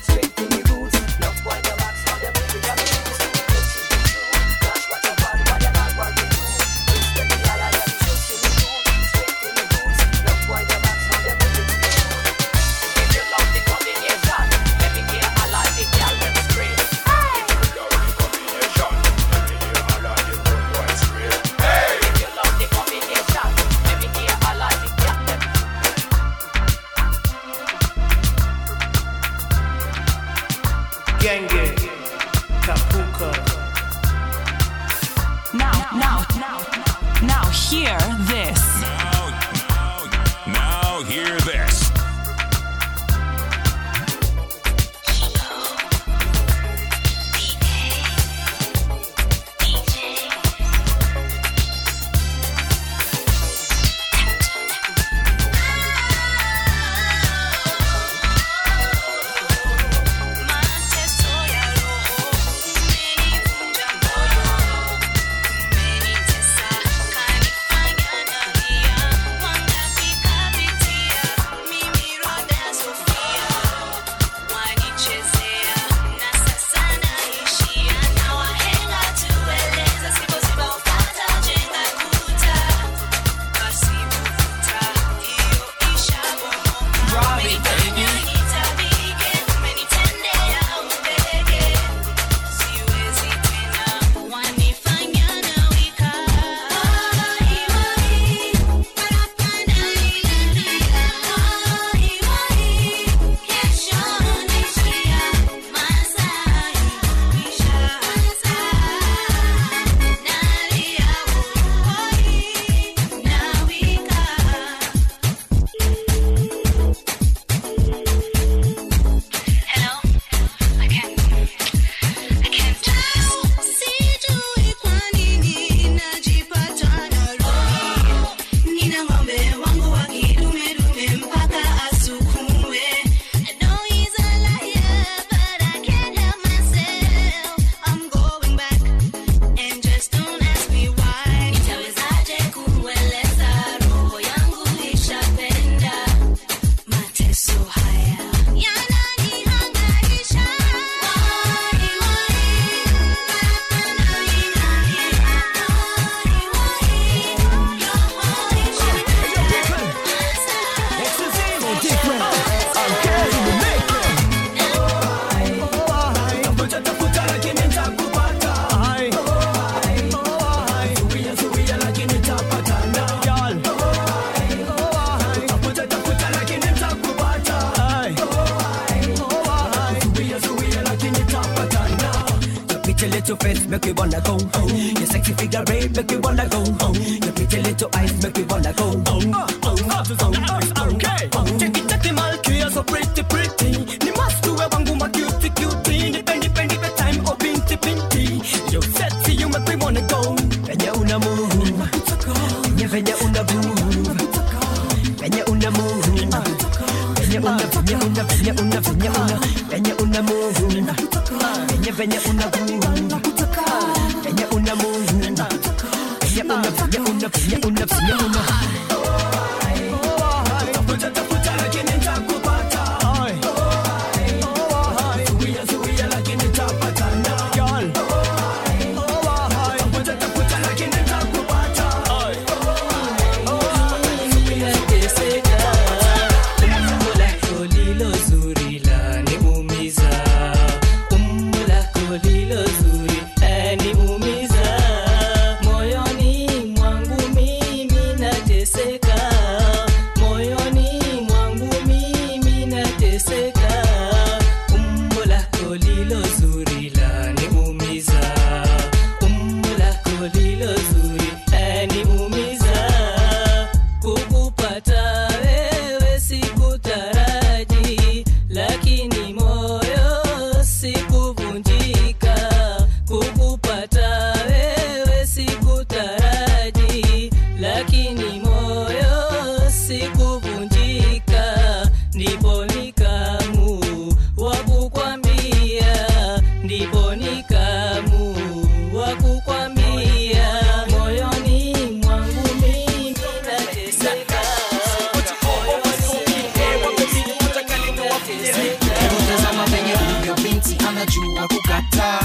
Kutazama venye ulivyo binti anajua kukataa,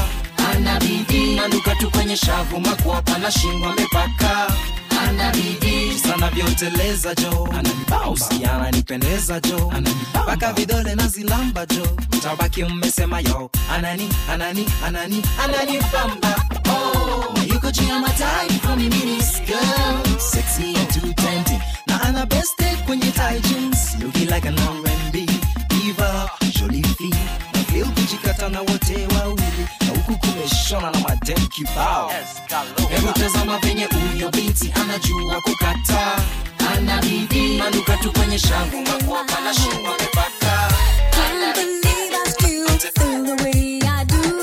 ana bidii anuka tu kwenye shavu, makwapa na shingo amepaka. Ana jo. Ananibausi ananipendeza jo. Ananipaka vidole na zilamba jo. Mtabaki mmesema yo. Anani anani anani ananipamba oh, yuko juu matai miniskirt sexy and too tempting na ana best kwenye tight jeans. Looking like an R&B diva jolie fille. Maveu kujikata na wote wawili na huku kumeshona na madem kibao. Hebu tazama venye huyo binti anajua kukata. Ana bidii manuka tu kwenye shangu makwapa shingo amepata. Can't feel the way I do.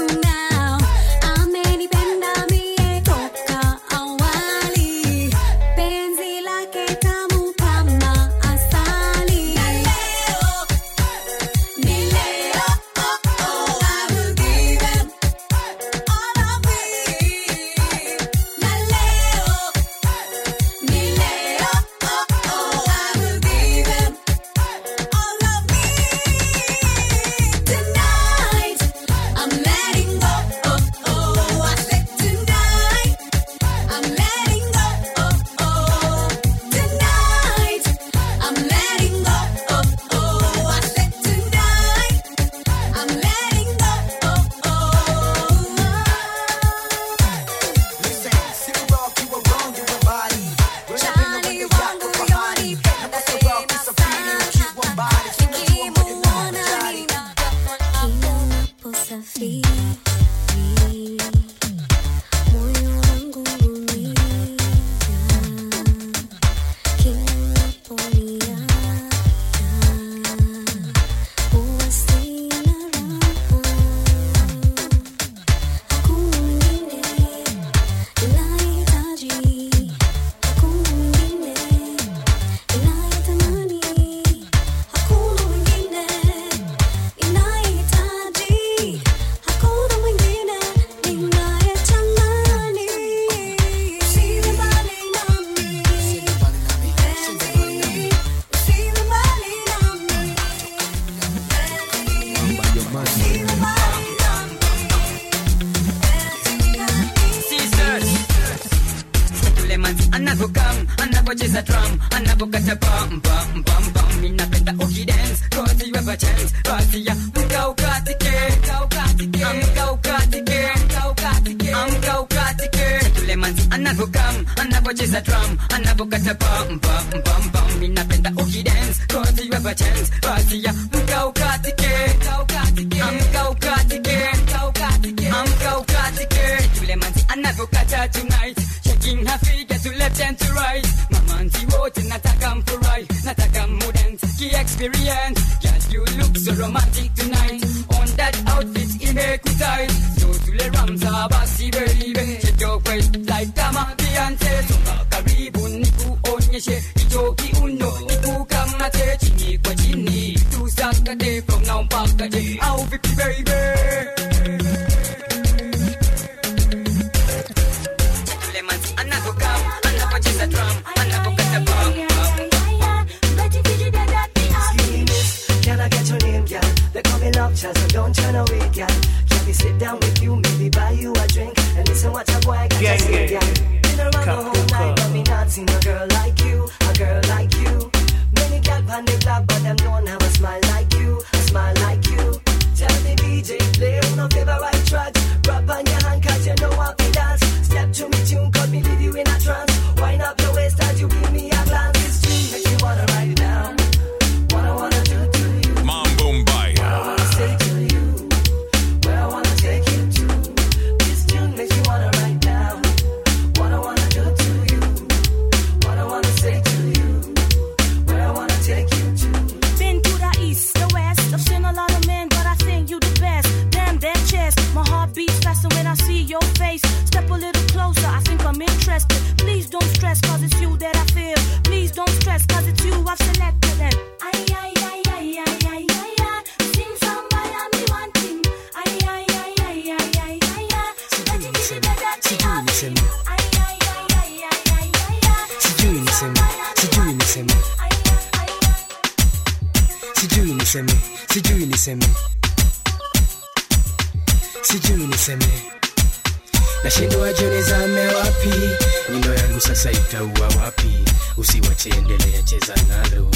Usiwache endelea cheza nalo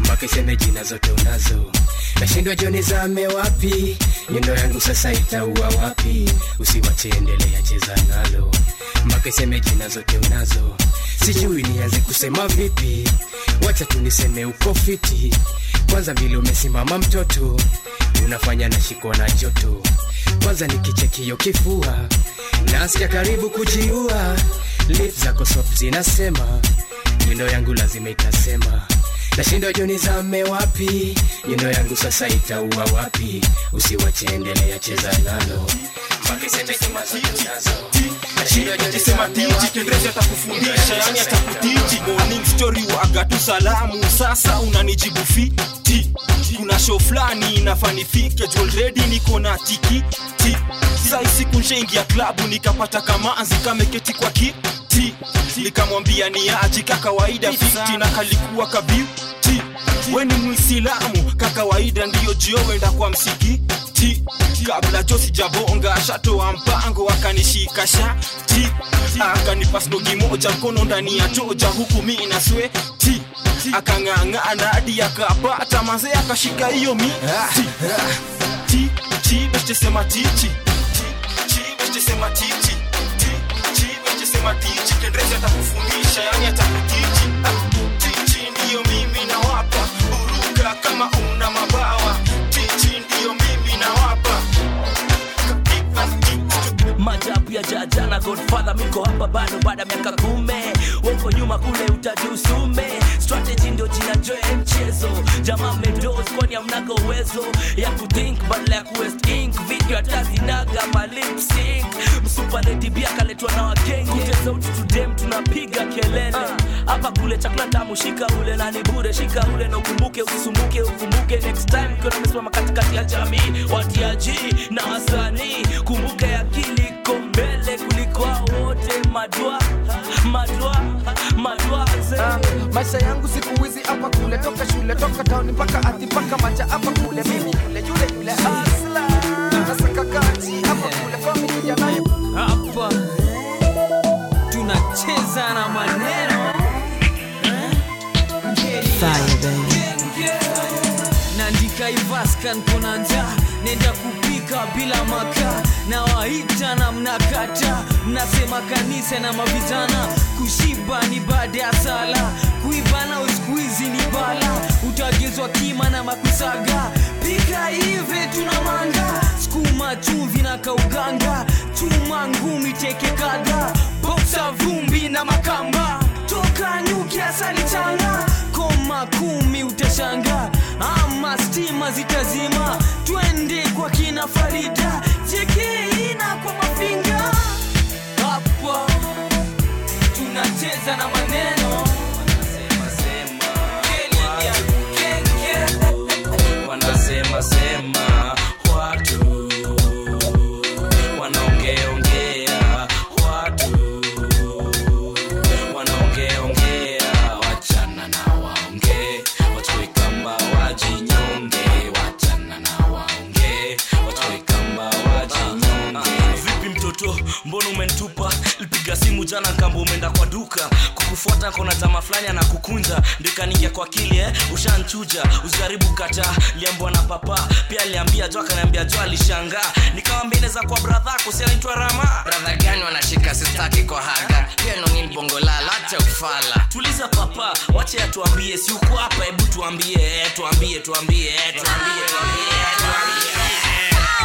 mpaka iseme jina zote unazo. Nashindwa joni zame wapi? Nyundo yangu sasa itaua wapi? Usiwachiendelea cheza nalo mpaka iseme jina zote unazo. Sijui nianze kusema vipi. Wacha tu niseme uko fiti. Kwanza vile umesimama mtoto unafanya nashikwa na joto. Kwanza nikichekio kifua nasikia karibu kujiua. Lip zako sop zinasema nyundo yangu lazima itasema. Nashindwa za zame wapi? Nyundo yangu sasa itaua wapi? Usiwache endelea cheza nalo. Atakufundisha yani atakutiji morning salamu. Sasa unanijibu fiti. Kuna show fulani inafanifike already niko na tiki ti sai siku klabu nikapata kamanzi kameketi kwa kiti nikamwambia ni aji kakawaida fiti na kalikuwa kabiuti weni mwisilamu kakawaida ndiyo jiowenda kwa msikiti kabla jo sijabonga shatoa mpango akanishika shati akanipa snogi moja mkono ndani ya toja huku mi na sweti akang'ang'ana hadi akapata mazee akashika hiyo miti ti ti bestesema tichi ti bestesema tichi ti ti bestesema tichi kendrezi atakufundisha yani atakutichi tichi ndiyo mimi nawapa buruka kama una mabawa. Tichi ndiyo mimi nawapa. Wapa jaja na godfather miko hapa bado baada miaka kume woko nyuma kule utajusume strategy ndio jina joe mchezo jamaa medos kwani amnaga uwezo ya kuthink badala ya kuwest ink? Video hatazinaga malipsink msupaletibia kaletwa na wakenge. Kute sauti tudem tunapiga kelele. Hapa kule chakula tamu shika ule na ni bure shika ule na ukumbuke usisumbuke ukumbuke next time kiwa tumesimama katikati ya jamii watiaji na wasanii kumbuke akili iko mbele kuliko wote. Madwa madwa madwa maisha yangu siku hizi hapa kule toka shule toka tauni mpaka ati mpaka macha hapa kule. Mimi yule yule yule asla nasaka kaji hapa kule familia nayo hapa tunacheza na maneno. Nandika ivaskan kuna njaa nenda kupika bila makaa na waita na mnakata. Mnasema kanisa na mavijana kushiba ni baada ya sala. Kuiba na uskuizi ni bala. Utagezwa kima na makusaga. Pika hivi tuna manga skuma chumvi na kauganga. Chuma ngumi teke boksa vumbi na makamba. Toka nyuki asali changa koma kumi utashanga ama stima zitazima. Twende kwa kina farida. Chekeina kwa mafinga. Hapa tunacheza na maneno lipiga kambo umeenda kwa duka kukufuata kona tama fulani anakukunja. Ndikaningia kwa kili eh? ushanchuja usijaribu kata. Liambwa na papa pia aliambia jo akaniambia jo alishangaa nikawambia inaweza kwa bradha kusi anaitwa rama. Bradha gani wanashika sitaki kwa haga. Hiyo nonil bongolala acha ufala tuliza papa wache atuambie si uko hapa hebu tuambie eh, tuambie tuambie eh, tuambie tuambie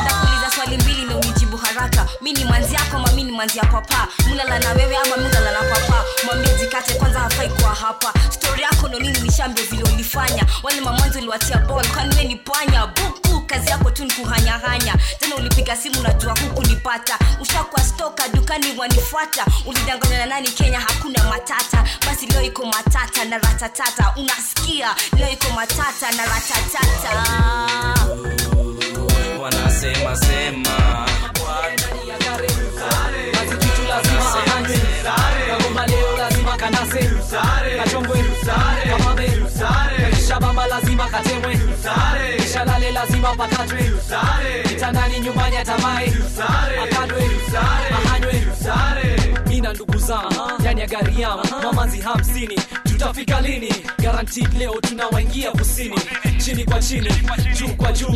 ndakuuliza swali mbili ndo unijibu haraka. Mi ni manzi yako ama mi ni manzi ya papa. Mulala na wewe ama mulala na papa? Mwambie jikate kwanza hafai kuwa hapa. Stori yako ndo nini? Nishambe vile ulifanya. Wale mamwanzi uliwatia bol kwani we ni panya? Buku kazi yako tu ni kuhanyahanya tena ulipiga simu najua huku nipata ushakuwa stoka dukani wanifuata. Ulidanganya na nani? Kenya hakuna matata. Basi leo iko matata na ratatata. Unasikia? Leo iko matata na ratatata. Wanasema sema kagoma leo lazima kanase. Kachongwe kamabe shabamba lazima katemwe kishalale lazima pakatwe. Kitandani nyumbani atamae akadwe ahanywe mina ndugu zangu ndani ya gari yangu mamanzi hamsini tutafika lini? Guaranteed leo tunawaingia kusini chini kwa chini juu kwa juu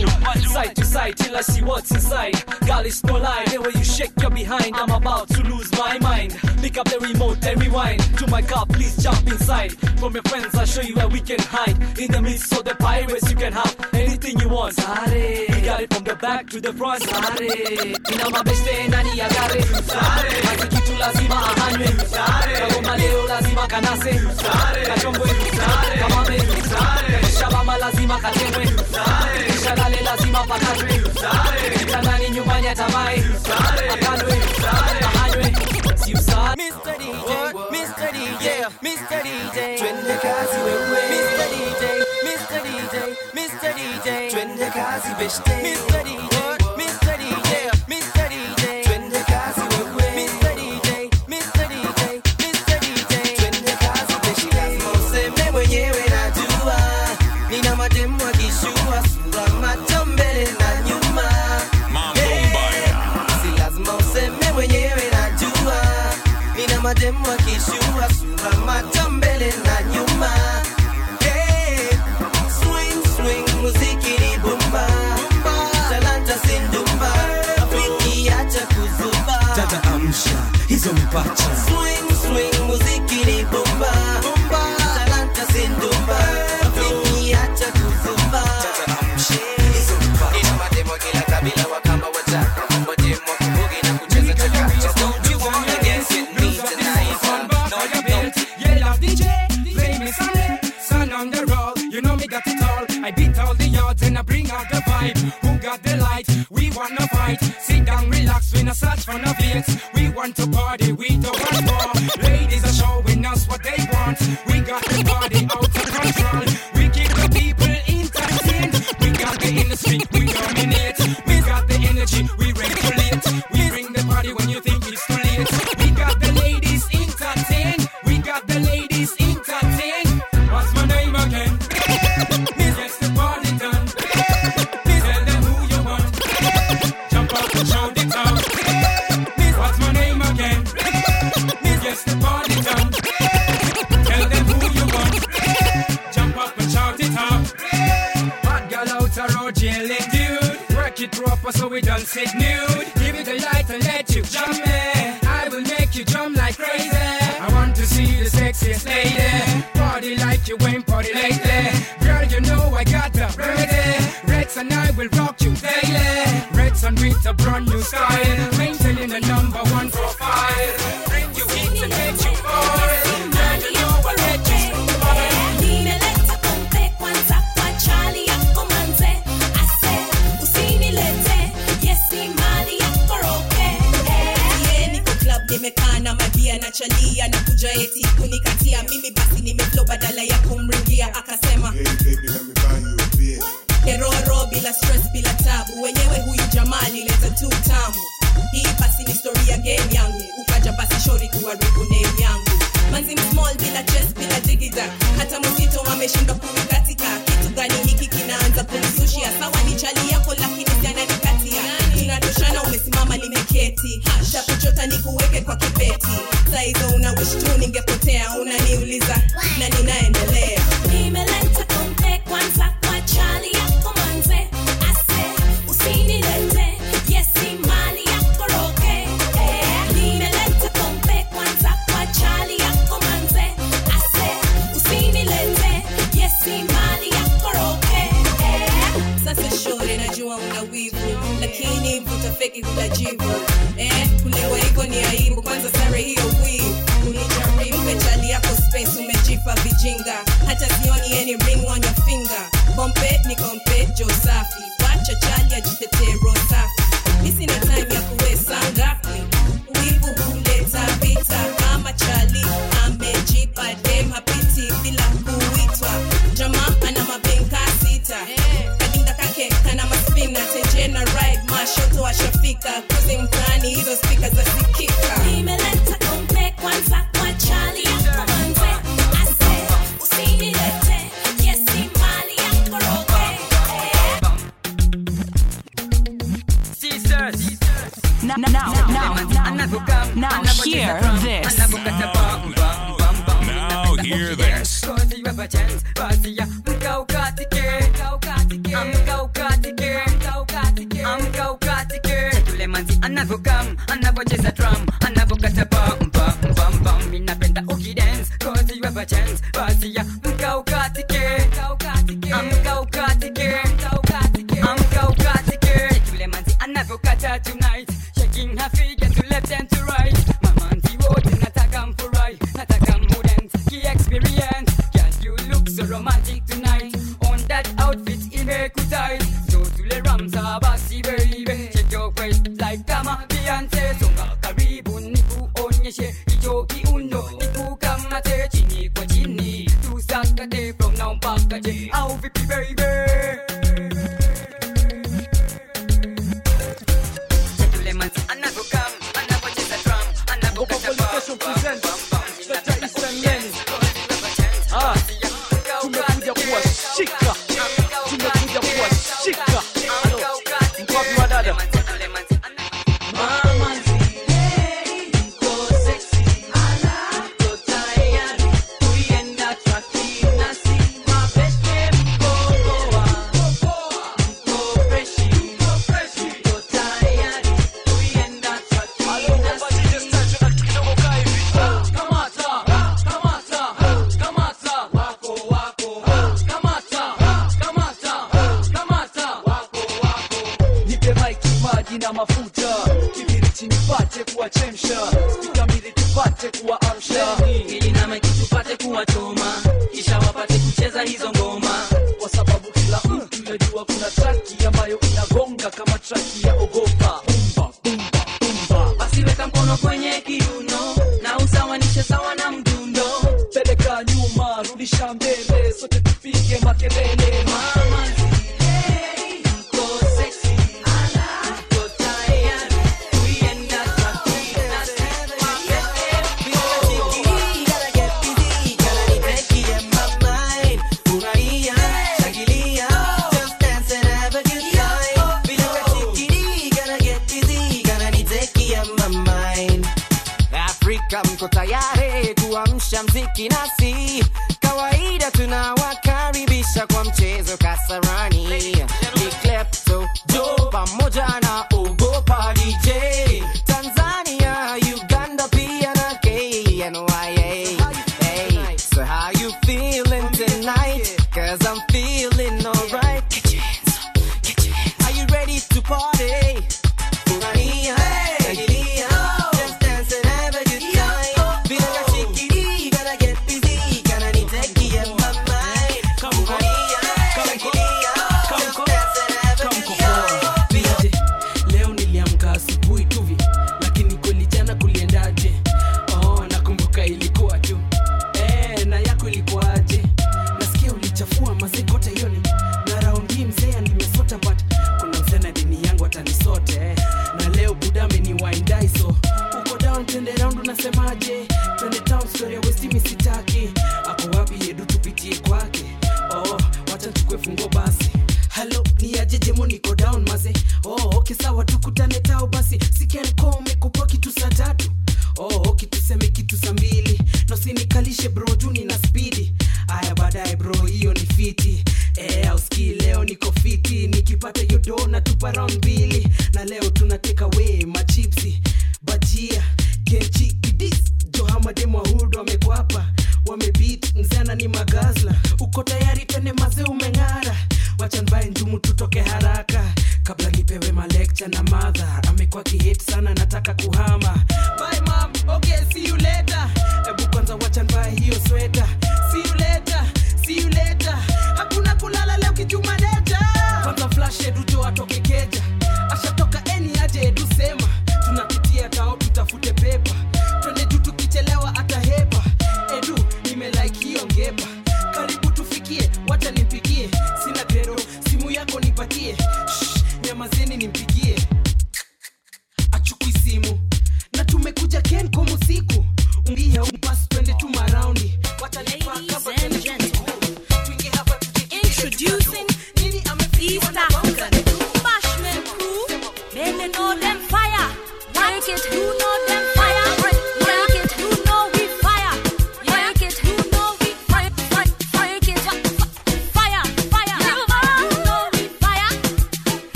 side to side till I see what's inside. Girl it's no lie the way you shake your behind I'm about to lose my mind. Pick up the remote and rewind to my car please jump inside. From your friends I'll show you where we can hide. In the midst of the pirates you can have anything you want. Sare. we got it from the back to the front. Sare. ina mabeste ndani ya gari. Basi kitu lazima ahanywe kagoma leo lazima kanase kachongwe kamame shabama lazima katengwe kishalale lazima pakatwe kitandani nyumbani atamae akadwe ahanywe si usahau Mr. DJ, Mr. DJ, Mr. DJ, twende kazi wewe. Mr. DJ, Mr. DJ, Mr. DJ, twende kazi beshte. Mr. DJ, hizo swing, swing, muziki ni bumba talanta sindumba rafiki acha kuzuba nina mademo kila kabila wakamba wataka mademo kubugi na kucheza chakacha don't no don't. I beat all the odds and I bring out the vibe. Who got the light? We wanna fight. Sit down, relax, we not search for no beats. Want to party, we don't want a brand new style.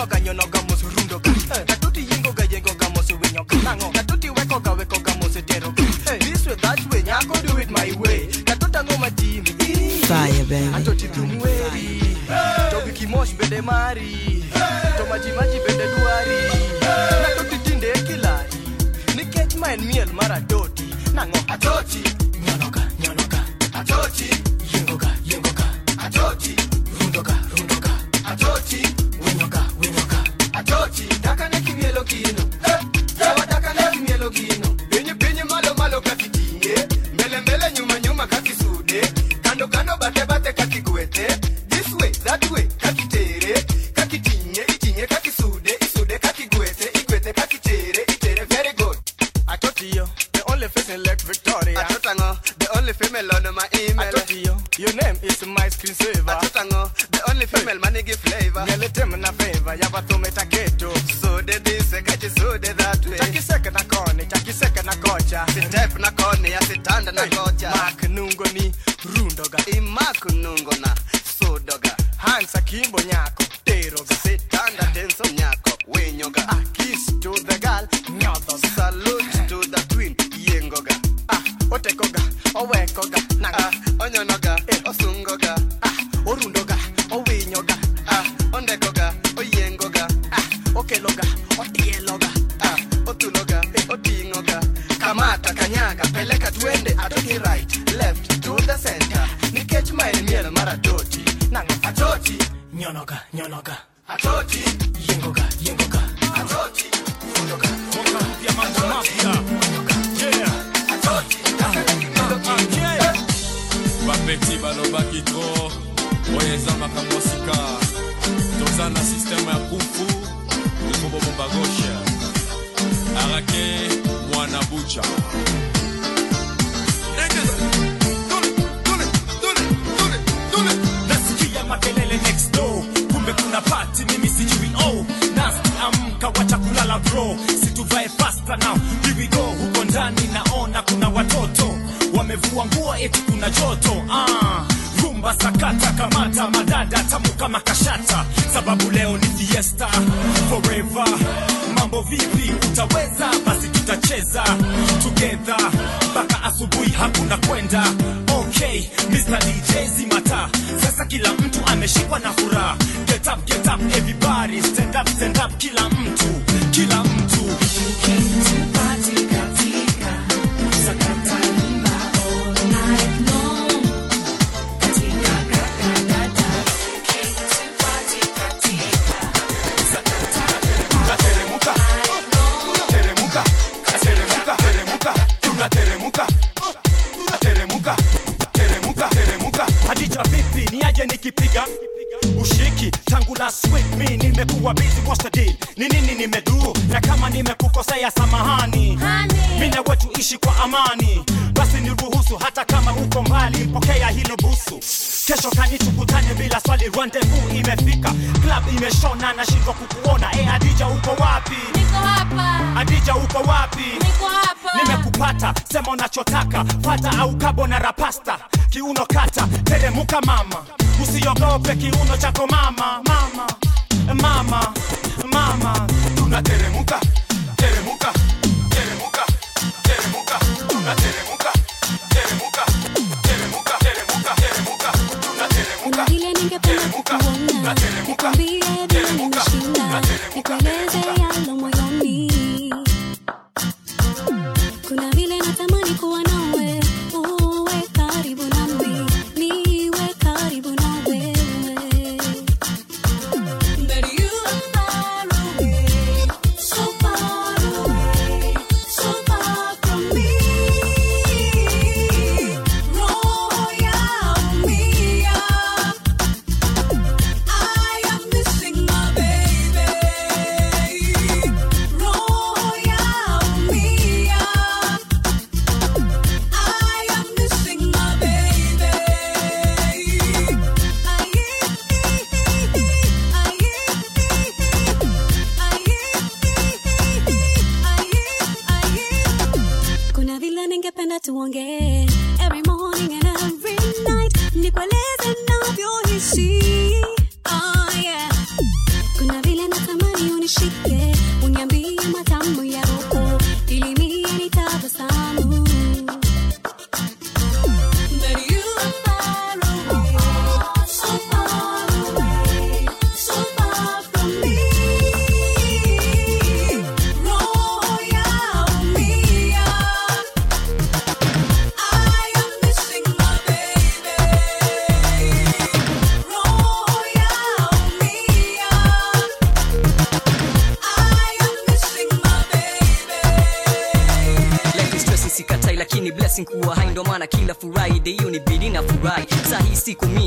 Neno ganyono ga mos rundo ka. Katuti yingo ga yengo ga mos winyo ka. Nango. Katuti weko ga weko ga mos dero ka This way that way nyako do it my way. Katuta ngoma timi Fire baby. Atoti tumweri Tobi kimosh bende mari. Tomaji maji bende duari. Natoti tinde kilari. Nikech ma en miel mar adoti. Nango adoti.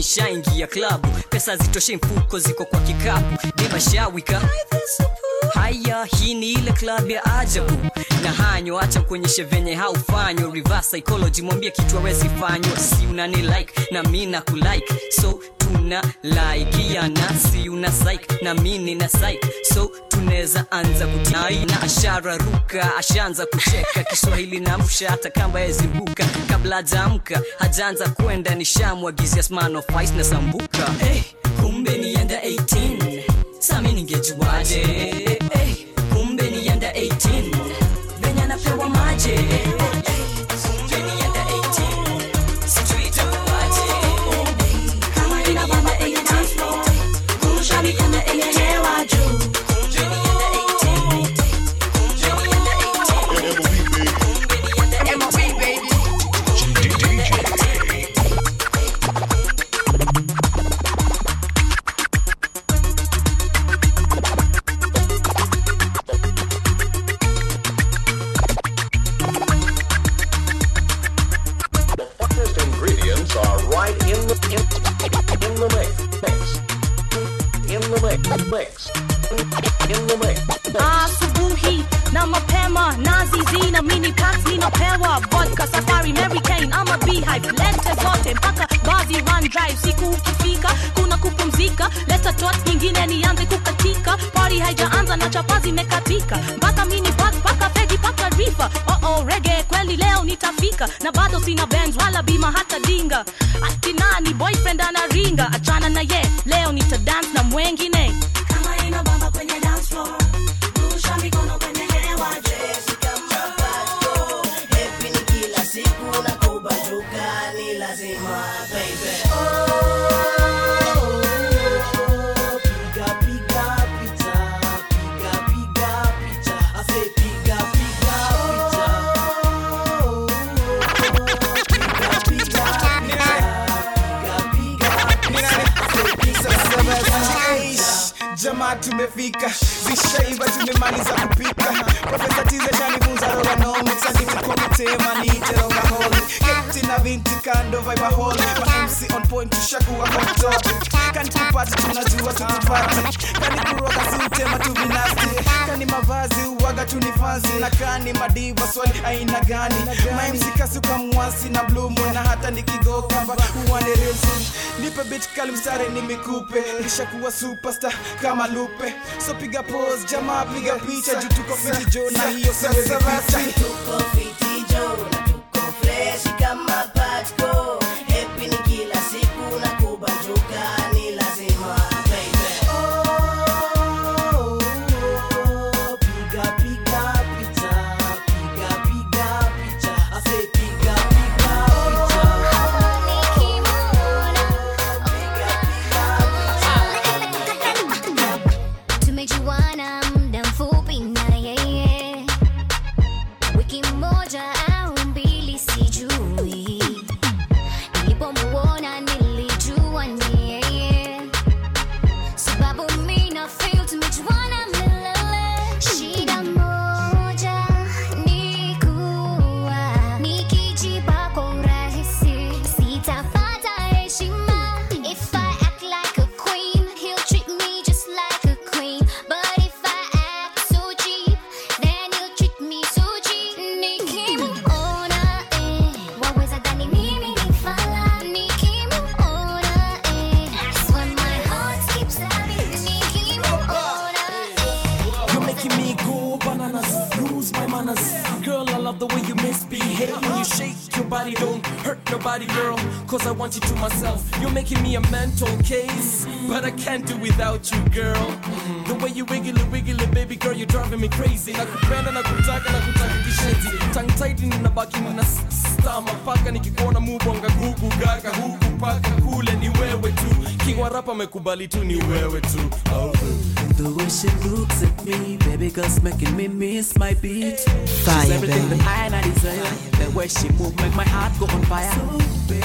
nishaingia klabu, pesa zitoshe, mfuko ziko kwa kikapu, demashawika Haya, hii ni ile klabu ya ajabu. Na hanyo, acha kuonyeshe venye haufanywa. Reverse psychology, mwambie kitu hawezi fanywa. Si unani like na mimi na kulike so una like yana si una psych na mini na psych. So tunaweza anza kutai na ashara ruka ashaanza kucheka. Kiswahili na msha hata kamba yazimbuka kabla hajaamka hajaanza kwenda nishamwagizia smano fice na sambuka. Hey, kumbe ni yanda 18 sami ningejuaje? Hey, kumbe ni yanda 18 venya napewa maje hey, kali mstari ni mikupe kisha kuwa superstar kama Lupe. So piga pose jamaa piga picha. Juu tuko fiti jo na hiyo siwezi pita. Way she my heart go on fire. So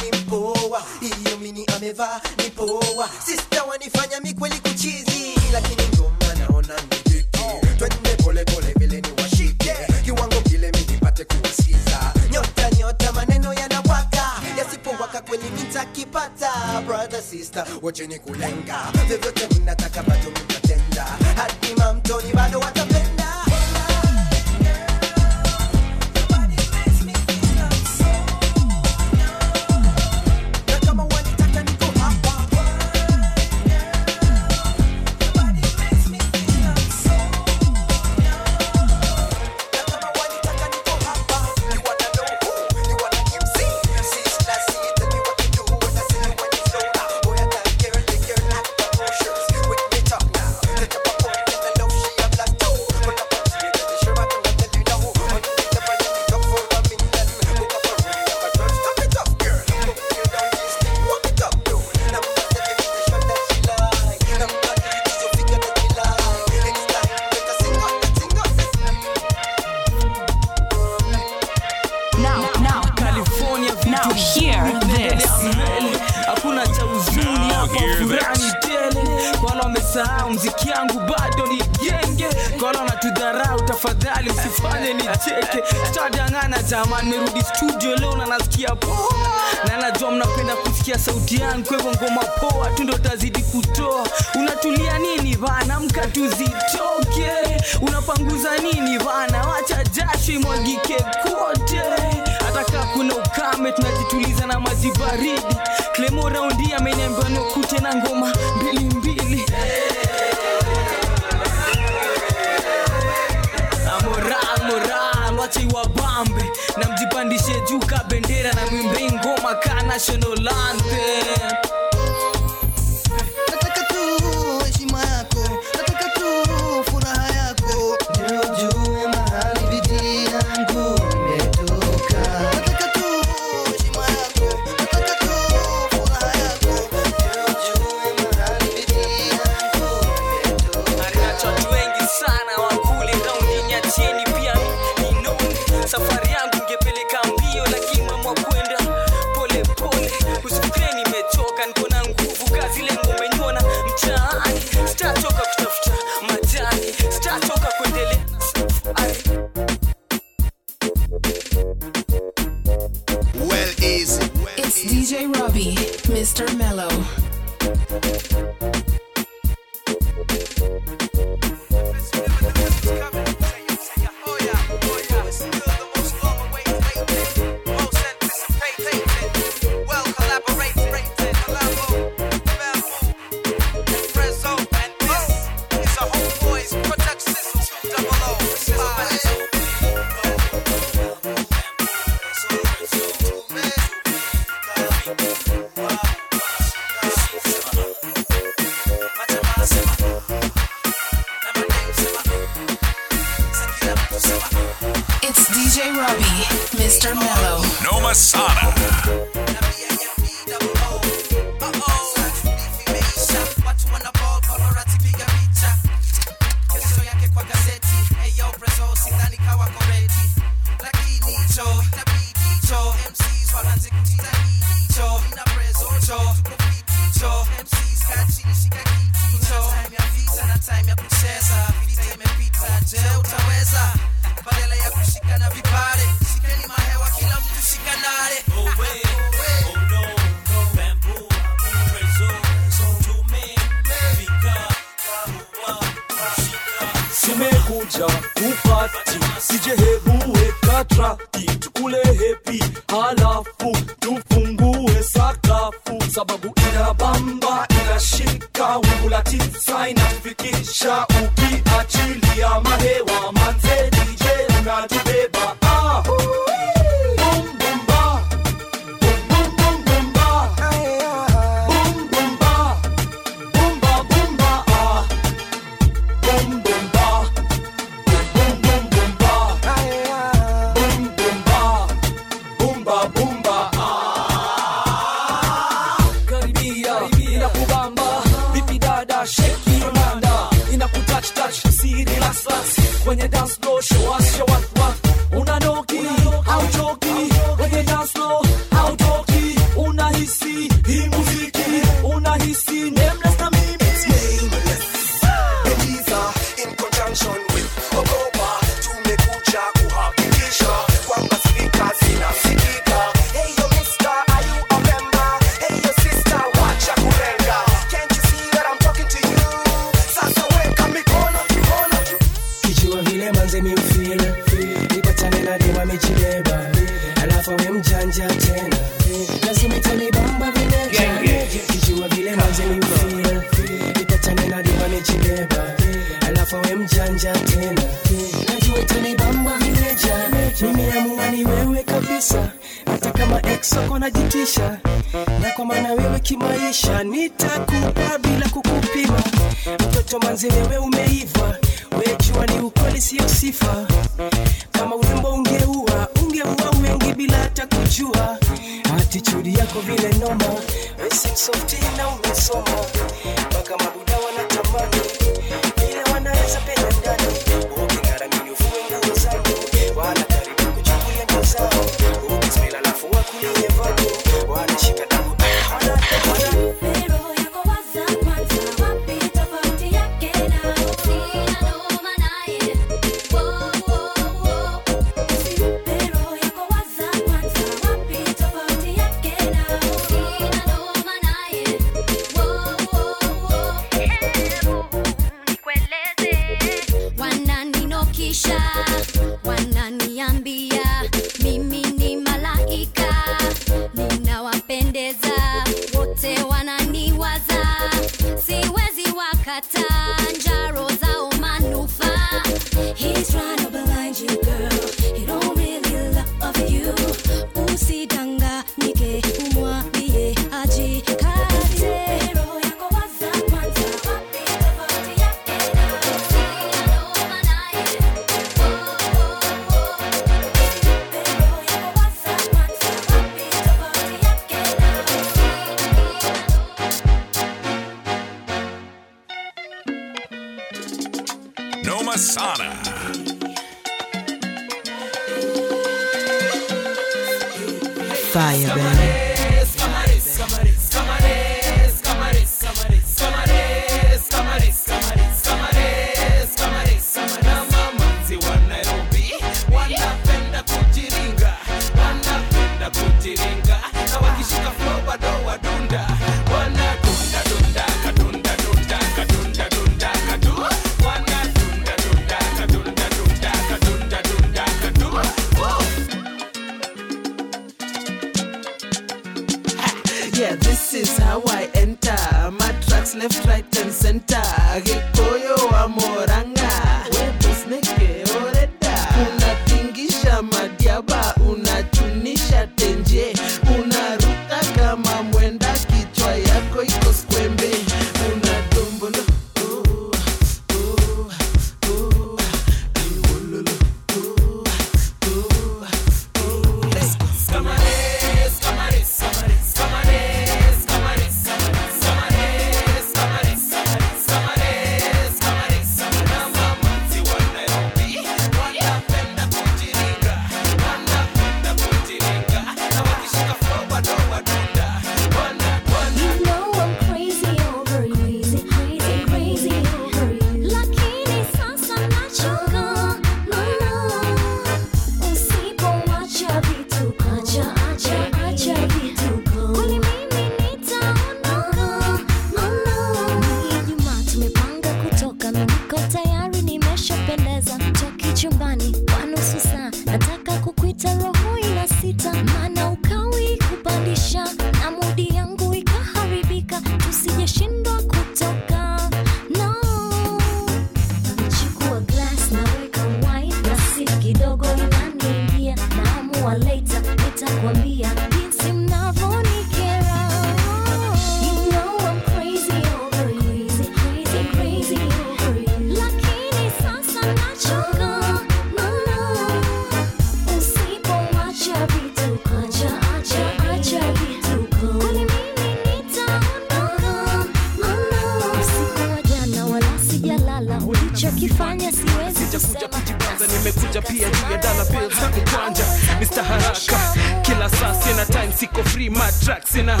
free mad track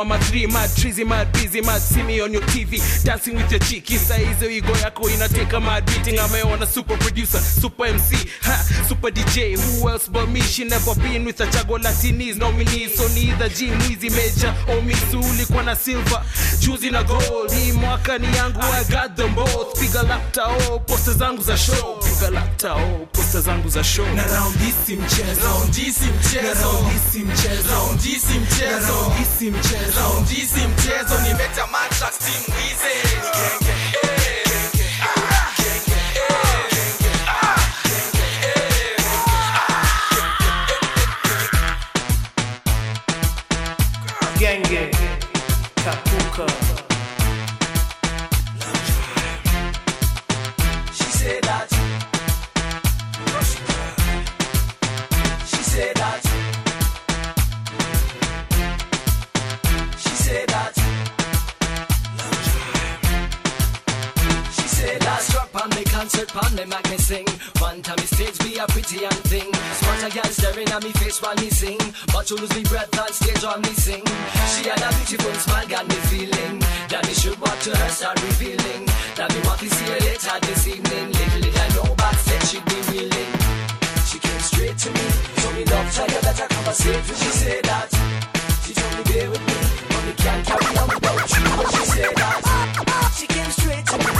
dere wa madri mad trizy mad busy mad see me on your TV dancing with your cheeky. Saizo igo yako inateka mad beating ameona super producer super MC ha super DJ who else but me? She never been with a chago latinis nominees so neither G mwizi major or misuli kwa na silver juzi na gold. Hii mwaka ni yangu I got them both. Piga lapta o oh posta zangu za show. Piga lapta o oh posta zangu za show. Na round hii si mchezo. Round hii si mchezo. Round hii si mchezo. Round hii si mchezo. Round hii si mchezo hii si mchezo nimeta matrax team the concert, make me sing. One time me stage be a pretty young thing. Spot a girl staring at me face while me sing. But to lose me breath on stage while me sing. She had a beautiful smile, got me feeling that me should walk to her, start revealing that me want to see her later this evening. Little did I know backstage she'd be willing. She came straight to me, told me love, try your better conversate with. She said that. She told me bear with me, but me can't carry on without you. But she said that. She came straight to me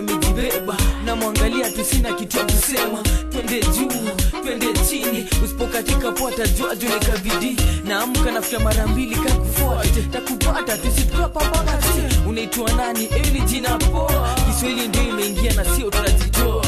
amejibeba takupata tusitukapapakati unaitwa nani? Eli jina poa kiswahili ndio imeingia na sio tunajitoa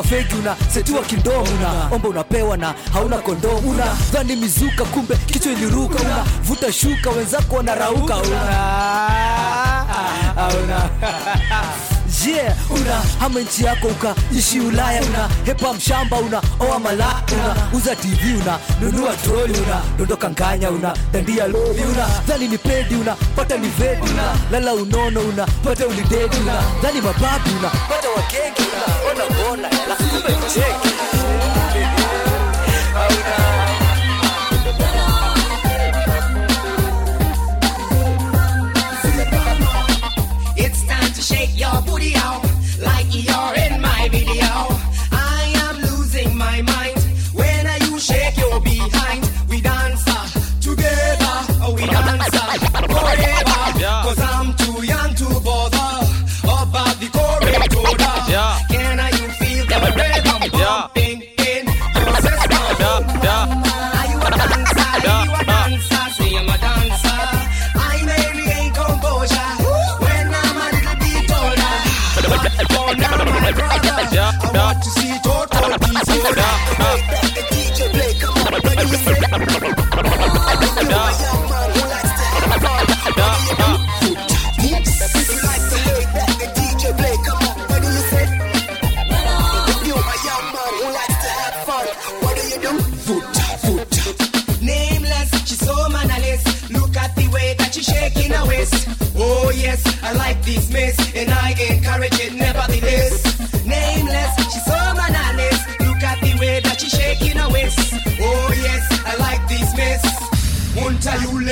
unataka feki una setua kindomu na omba unapewa na hauna kondomu una. Dhani mizuka kumbe kichwa iliruka una. Vuta shuka wenzako wanarauka una, ah, ah, ah, una. yeah, una ama nchi yako ukaishi ulaya una hepa mshamba una oa mala una uza tv una nunua troli una dondoka nganya una dandia lovi una dhani ni pedi una pata livedi una lala unono una pata ulidedi una dhani mababu una pata wakengi una ona bona lakumbe cheki. you're in my video.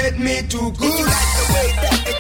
treat me too good. You like the way that it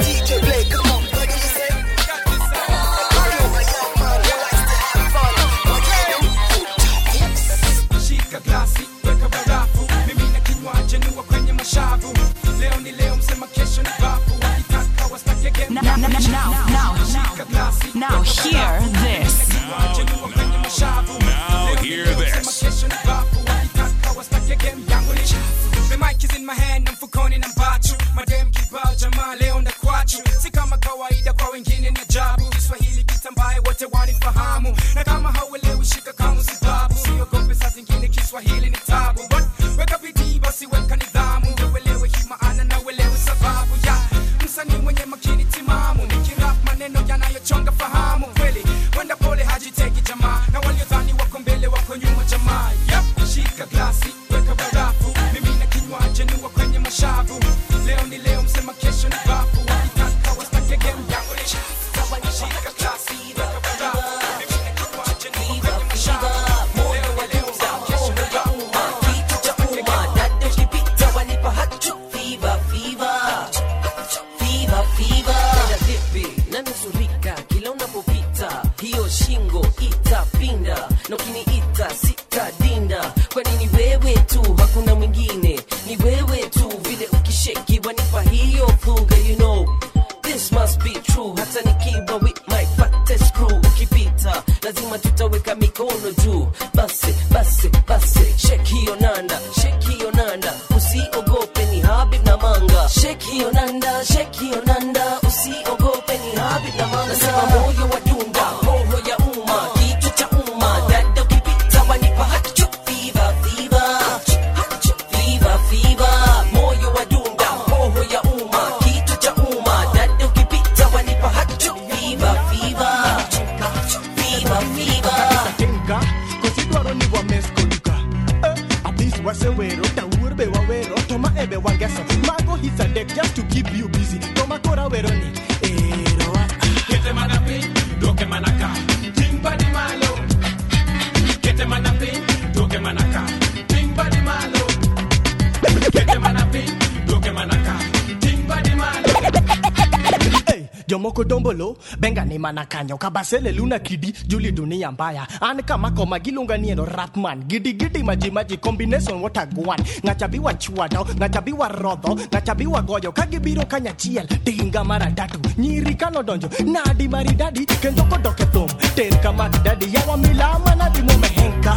Asele luna kidi, juli dunia mbaya. Anka mako magilunga nieno rapman. Gidi gidi maji maji combination what a gwan. Ngachabiwa chuadao, ngachabiwa rodho, ngachabiwa goyo. Kagibiro kanyachiel, tinga mara datu. Nyiri kano donjo, nadi mari dadi. Kendoko doke thum, ter kamat dadi. Yawa milama nadi mome henka.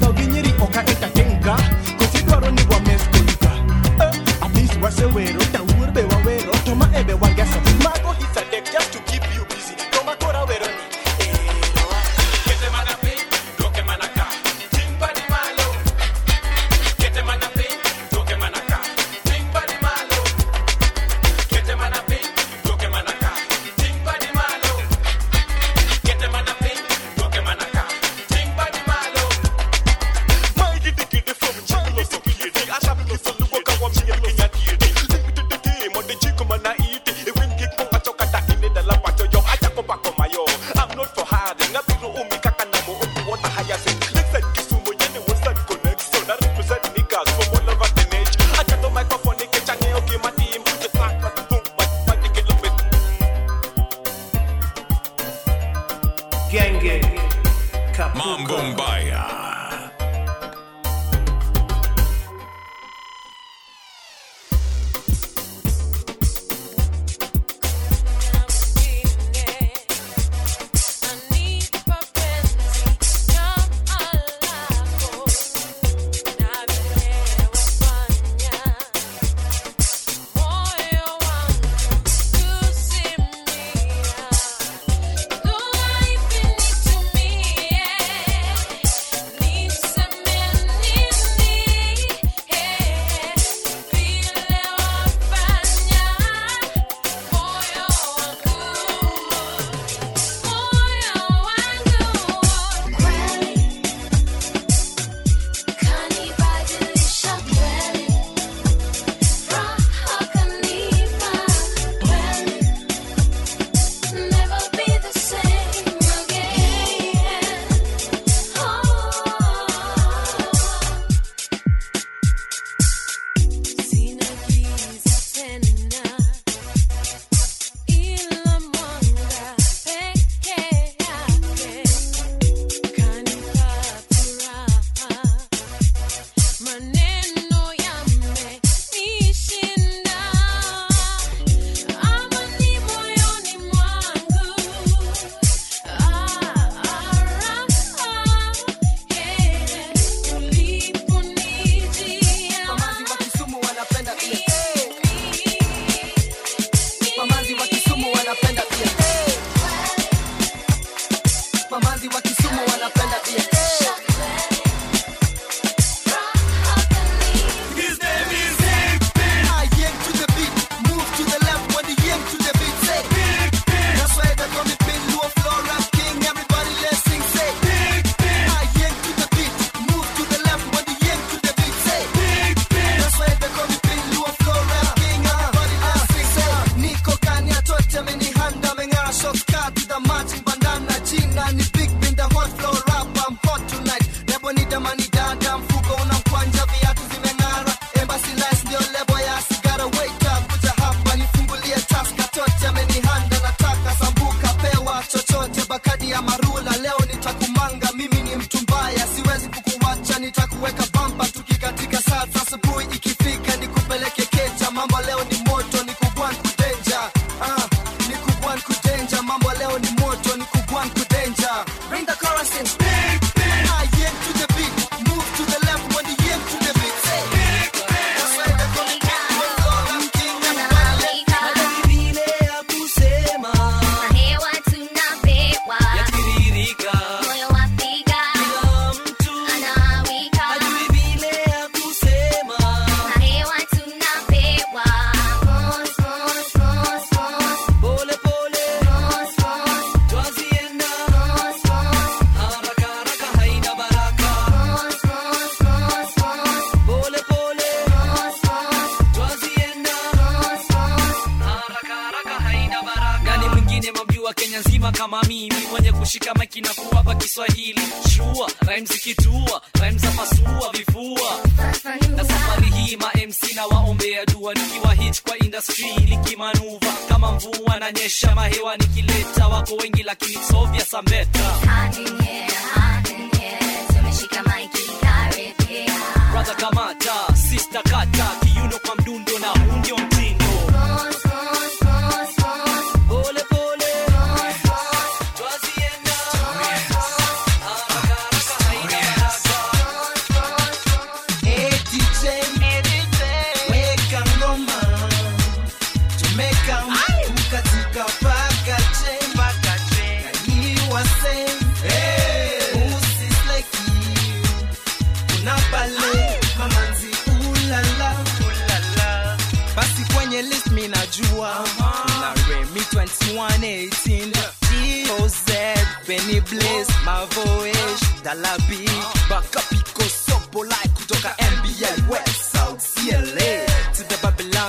Dhogi nyiri oka entatenga.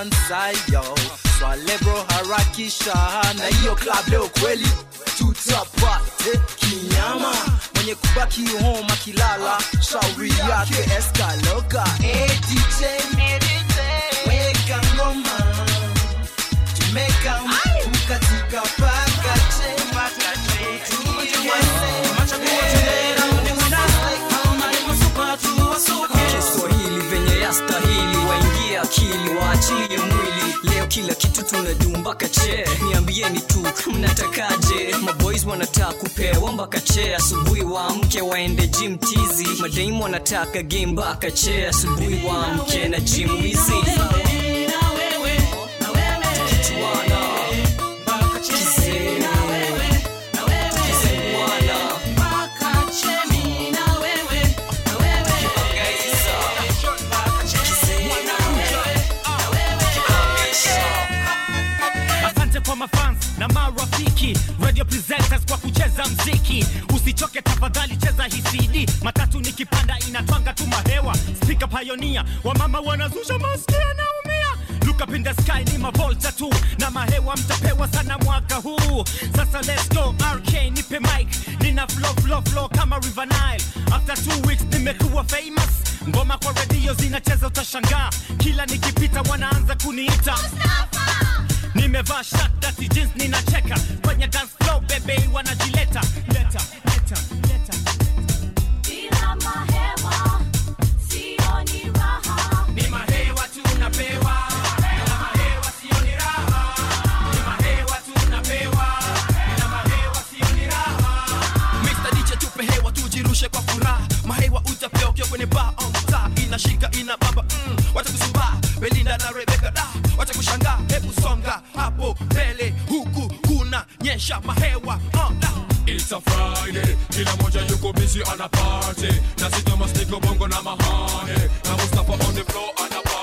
Side yo. Swale bro harakisha na hiyo club leo kweli. Tutapate kinyama. Mwenye kubaki home akilala shauri yake eskaloka hey, DJ, weka ngoma tumeka kukatika akili waachilie mwili. Leo kila kitu tunadu mpaka che niambieni tu mnatakaje? Maboys wanataka kupewa mpaka che asubuhi waamke waende gym tizi. Madaimu wanataka game mpaka asubuhi waamke na gym wizi radio presenters kwa kucheza mziki. Usichoke tafadhali cheza hii matatu nikipanda inatwanga tu mahewa. Spika payonia wamama wanazusha maski anaumia look up sky ni mavolta tu. Na mahewa mtapewa sana mwaka huu. Sasa let's go rk nipe mic. Nina flow flow flow kama river nile. After two weeks nimekuwa famous ngoma kwa redio zinacheza utashangaa. Kila nikipita wanaanza kuniita. Nimevaa shirt dati jeans ninacheka. Kwenye dance floor bebe wanajileta. Leta leta leta. Bila mahewa, sioni raha. ni mahewa tunapewa kwa furaha. Mahewa utapewa ukiwa kwenye au mtaa inashika ina baba mm, wacha Belinda na Rebecca da wacha hebu songa hapo mbele huku kuna nyesha mahewa uh. It's a. Friday kila moja yuko busy ana party na sito mastiko bongo na mahane na Mustafa on the floor ana party